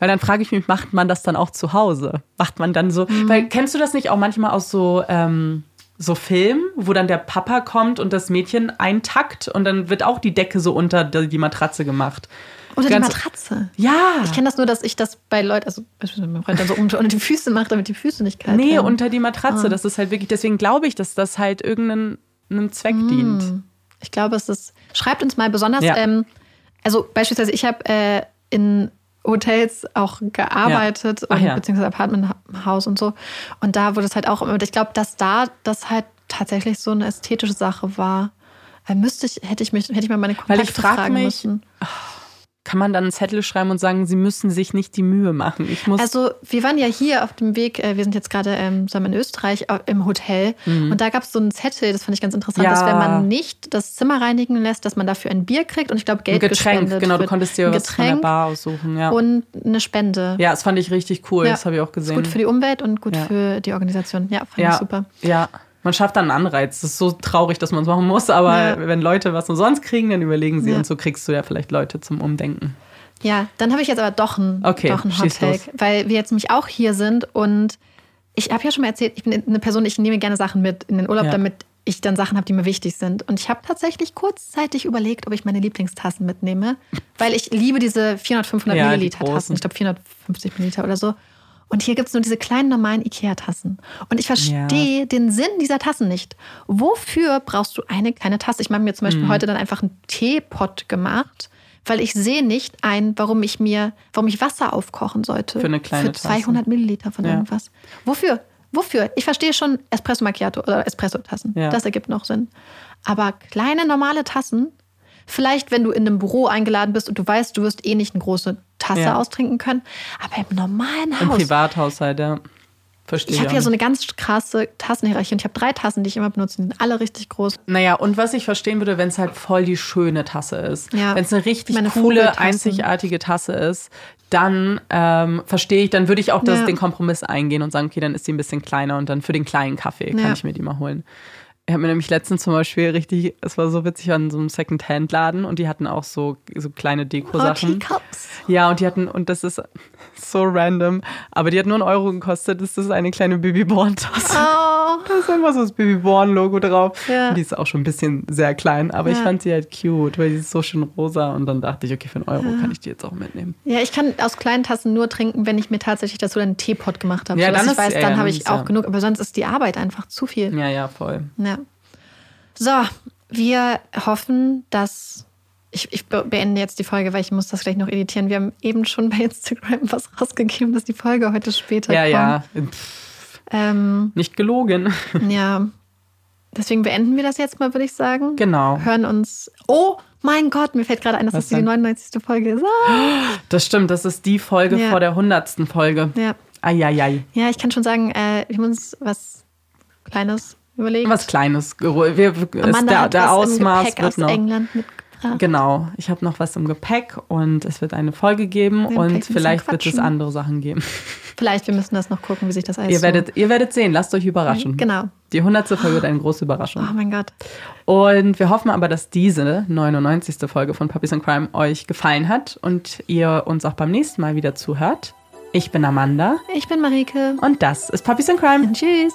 Weil dann frage ich mich, macht man das dann auch zu Hause? Macht man dann so. Mhm. Weil kennst du das nicht auch manchmal aus so. Ähm, so Filmen, wo dann der Papa kommt und das Mädchen eintackt und dann wird auch die Decke so unter die Matratze gemacht. Oder die Matratze. Ja. Ich kenne das nur, dass ich das bei Leuten, also beispielsweise mein Freund dann so unter unter die Füße mache, damit die Füße nicht kalt Nee, werden. unter die Matratze. Ah. Das ist halt wirklich, deswegen glaube ich, dass das halt irgendeinem einem Zweck dient. Ich glaube, es ist. Schreibt uns mal besonders. Ja. Ähm, also beispielsweise, ich habe äh, in Hotels auch gearbeitet, Ach und, ja. beziehungsweise Apartmenthaus und so. Und da wurde es halt auch immer. Ich glaube, dass da das halt tatsächlich so eine ästhetische Sache war. Äh, müsste ich, hätte ich mich, hätte ich mal meine Weil ich Kontakte frag fragen mich, müssen. Kann man dann einen Zettel schreiben und sagen, sie müssen sich nicht die Mühe machen. Ich muss. Also wir waren ja hier auf dem Weg, äh, wir sind jetzt gerade ähm, zusammen in Österreich äh, im Hotel und da gab es so einen Zettel, das fand ich ganz interessant, Mhm. Ja. dass wenn man nicht das Zimmer reinigen lässt, dass man dafür ein Bier kriegt und ich glaube ein Geld Getränk, gespendet genau, du konntest dir Ein was von der Getränk Bar aussuchen, ja. und eine Spende. ja, das fand ich richtig cool, Ja. das habe ich auch Ist gesehen. gut für die Umwelt und gut für die Organisation. Ja, fand ich super. Ja, man schafft dann einen Anreiz. Das ist so traurig, dass man es machen muss, aber Ja. wenn Leute was umsonst kriegen, dann überlegen sie Ja. und so kriegst du ja vielleicht Leute zum Umdenken. Ja, dann habe ich jetzt aber doch einen, Okay, doch einen Hot schieß Take, los. weil wir jetzt nämlich auch hier sind und ich habe ja schon mal erzählt, ich bin eine Person, ich nehme gerne Sachen mit in den Urlaub, Ja. damit ich dann Sachen habe, die mir wichtig sind. Und ich habe tatsächlich kurzzeitig überlegt, ob ich meine Lieblingstassen mitnehme, weil ich liebe diese 400, 500 Ja, Milliliter Tassen. Ich glaube 450 Milliliter oder so. Und hier gibt es nur diese kleinen normalen Ikea-Tassen. Und ich verstehe den Sinn dieser Tassen nicht. Wofür brauchst du eine kleine Tasse? Ich habe mir zum Beispiel Mhm. heute dann einfach einen Teepot gemacht, weil ich sehe nicht ein, warum ich mir, warum ich Wasser aufkochen sollte. Für eine kleine Für Tasse. 200 Milliliter von Ja. irgendwas. Wofür? Wofür? Ich verstehe schon Espresso Macchiato oder Espresso-Tassen. Ja. Das ergibt noch Sinn. Aber kleine normale Tassen, vielleicht wenn du in einem Büro eingeladen bist und du weißt, du wirst eh nicht eine große Tasse Ja. austrinken können, aber im normalen Im Haus. Privathaushalt, ja. Verstehe Ich habe ja so eine ganz krasse Tassenhierarchie und ich habe drei Tassen, die ich immer benutze. Die sind alle richtig groß. Naja, und was ich verstehen würde, wenn es halt voll die schöne Tasse ist. Ja. Wenn es eine richtig coole, einzigartige Tasse ist, dann ähm, verstehe ich, dann würde ich auch das, Ja. den Kompromiss eingehen und sagen, okay, dann ist die ein bisschen kleiner und dann für den kleinen Kaffee kann Ja. ich mir die mal holen. Ich habe mir nämlich letztens zum Beispiel richtig, es war so witzig, ich in so einem Second-Hand-Laden und die hatten auch so, so kleine Oh, Deko-Sachen. Teacups. Ja, und die hatten, und das ist so random, aber die hat nur einen Euro gekostet. Das ist eine kleine Babyborn-Tasse. Oh. Da ist einfach so das Babyborn-Logo drauf. Ja. Und die ist auch schon ein bisschen sehr klein, aber ich Ja. fand sie halt cute, weil sie ist so schön rosa. Und dann dachte ich, okay, für einen Euro kann ich die jetzt auch mitnehmen. Ja, ich kann aus kleinen Tassen nur trinken, wenn ich mir tatsächlich dazu einen Teepot gemacht habe. Ja, so, dann ich weiß, ja, dann ja, habe ich auch ja- genug. Aber sonst ist die Arbeit einfach zu viel. Ja, ja, voll. Ja. So, wir hoffen, dass. Ich, ich be- beende jetzt die Folge, weil ich muss das gleich noch editieren. Wir haben eben schon bei Instagram was rausgegeben, dass die Folge heute später Ja, kommt. ja. Pff, Ähm, nicht gelogen. ja. Deswegen beenden wir das jetzt mal, würde ich sagen. Genau. Hören uns. Oh mein Gott, mir fällt gerade ein, dass Was das die denn? 99. Folge ist. Ah. Das stimmt, das ist die Folge Ja. vor der hundertsten Folge. Ja. Eieiei. ja, ich kann schon sagen, äh, wir haben uns was Kleines überlegt. Was Kleines. Wir, Amanda der hat der Ausmaß wird aus noch. England mitgebracht. Genau, ich habe noch was im Gepäck und es wird eine Folge geben werden und vielleicht wird es andere Sachen geben. Vielleicht, wir müssen das noch gucken, wie sich das alles Ihr so... werdet, ihr werdet sehen, lasst euch überraschen. Genau. Die 100. Folge wird eine große Oh Überraschung. mein Gott. Und wir hoffen aber, dass diese 99. Folge von Puppies and Crime euch gefallen hat und ihr uns auch beim nächsten Mal wieder zuhört. Ich bin Amanda Ich bin Marike. und das ist Puppies and Crime. Tschüss.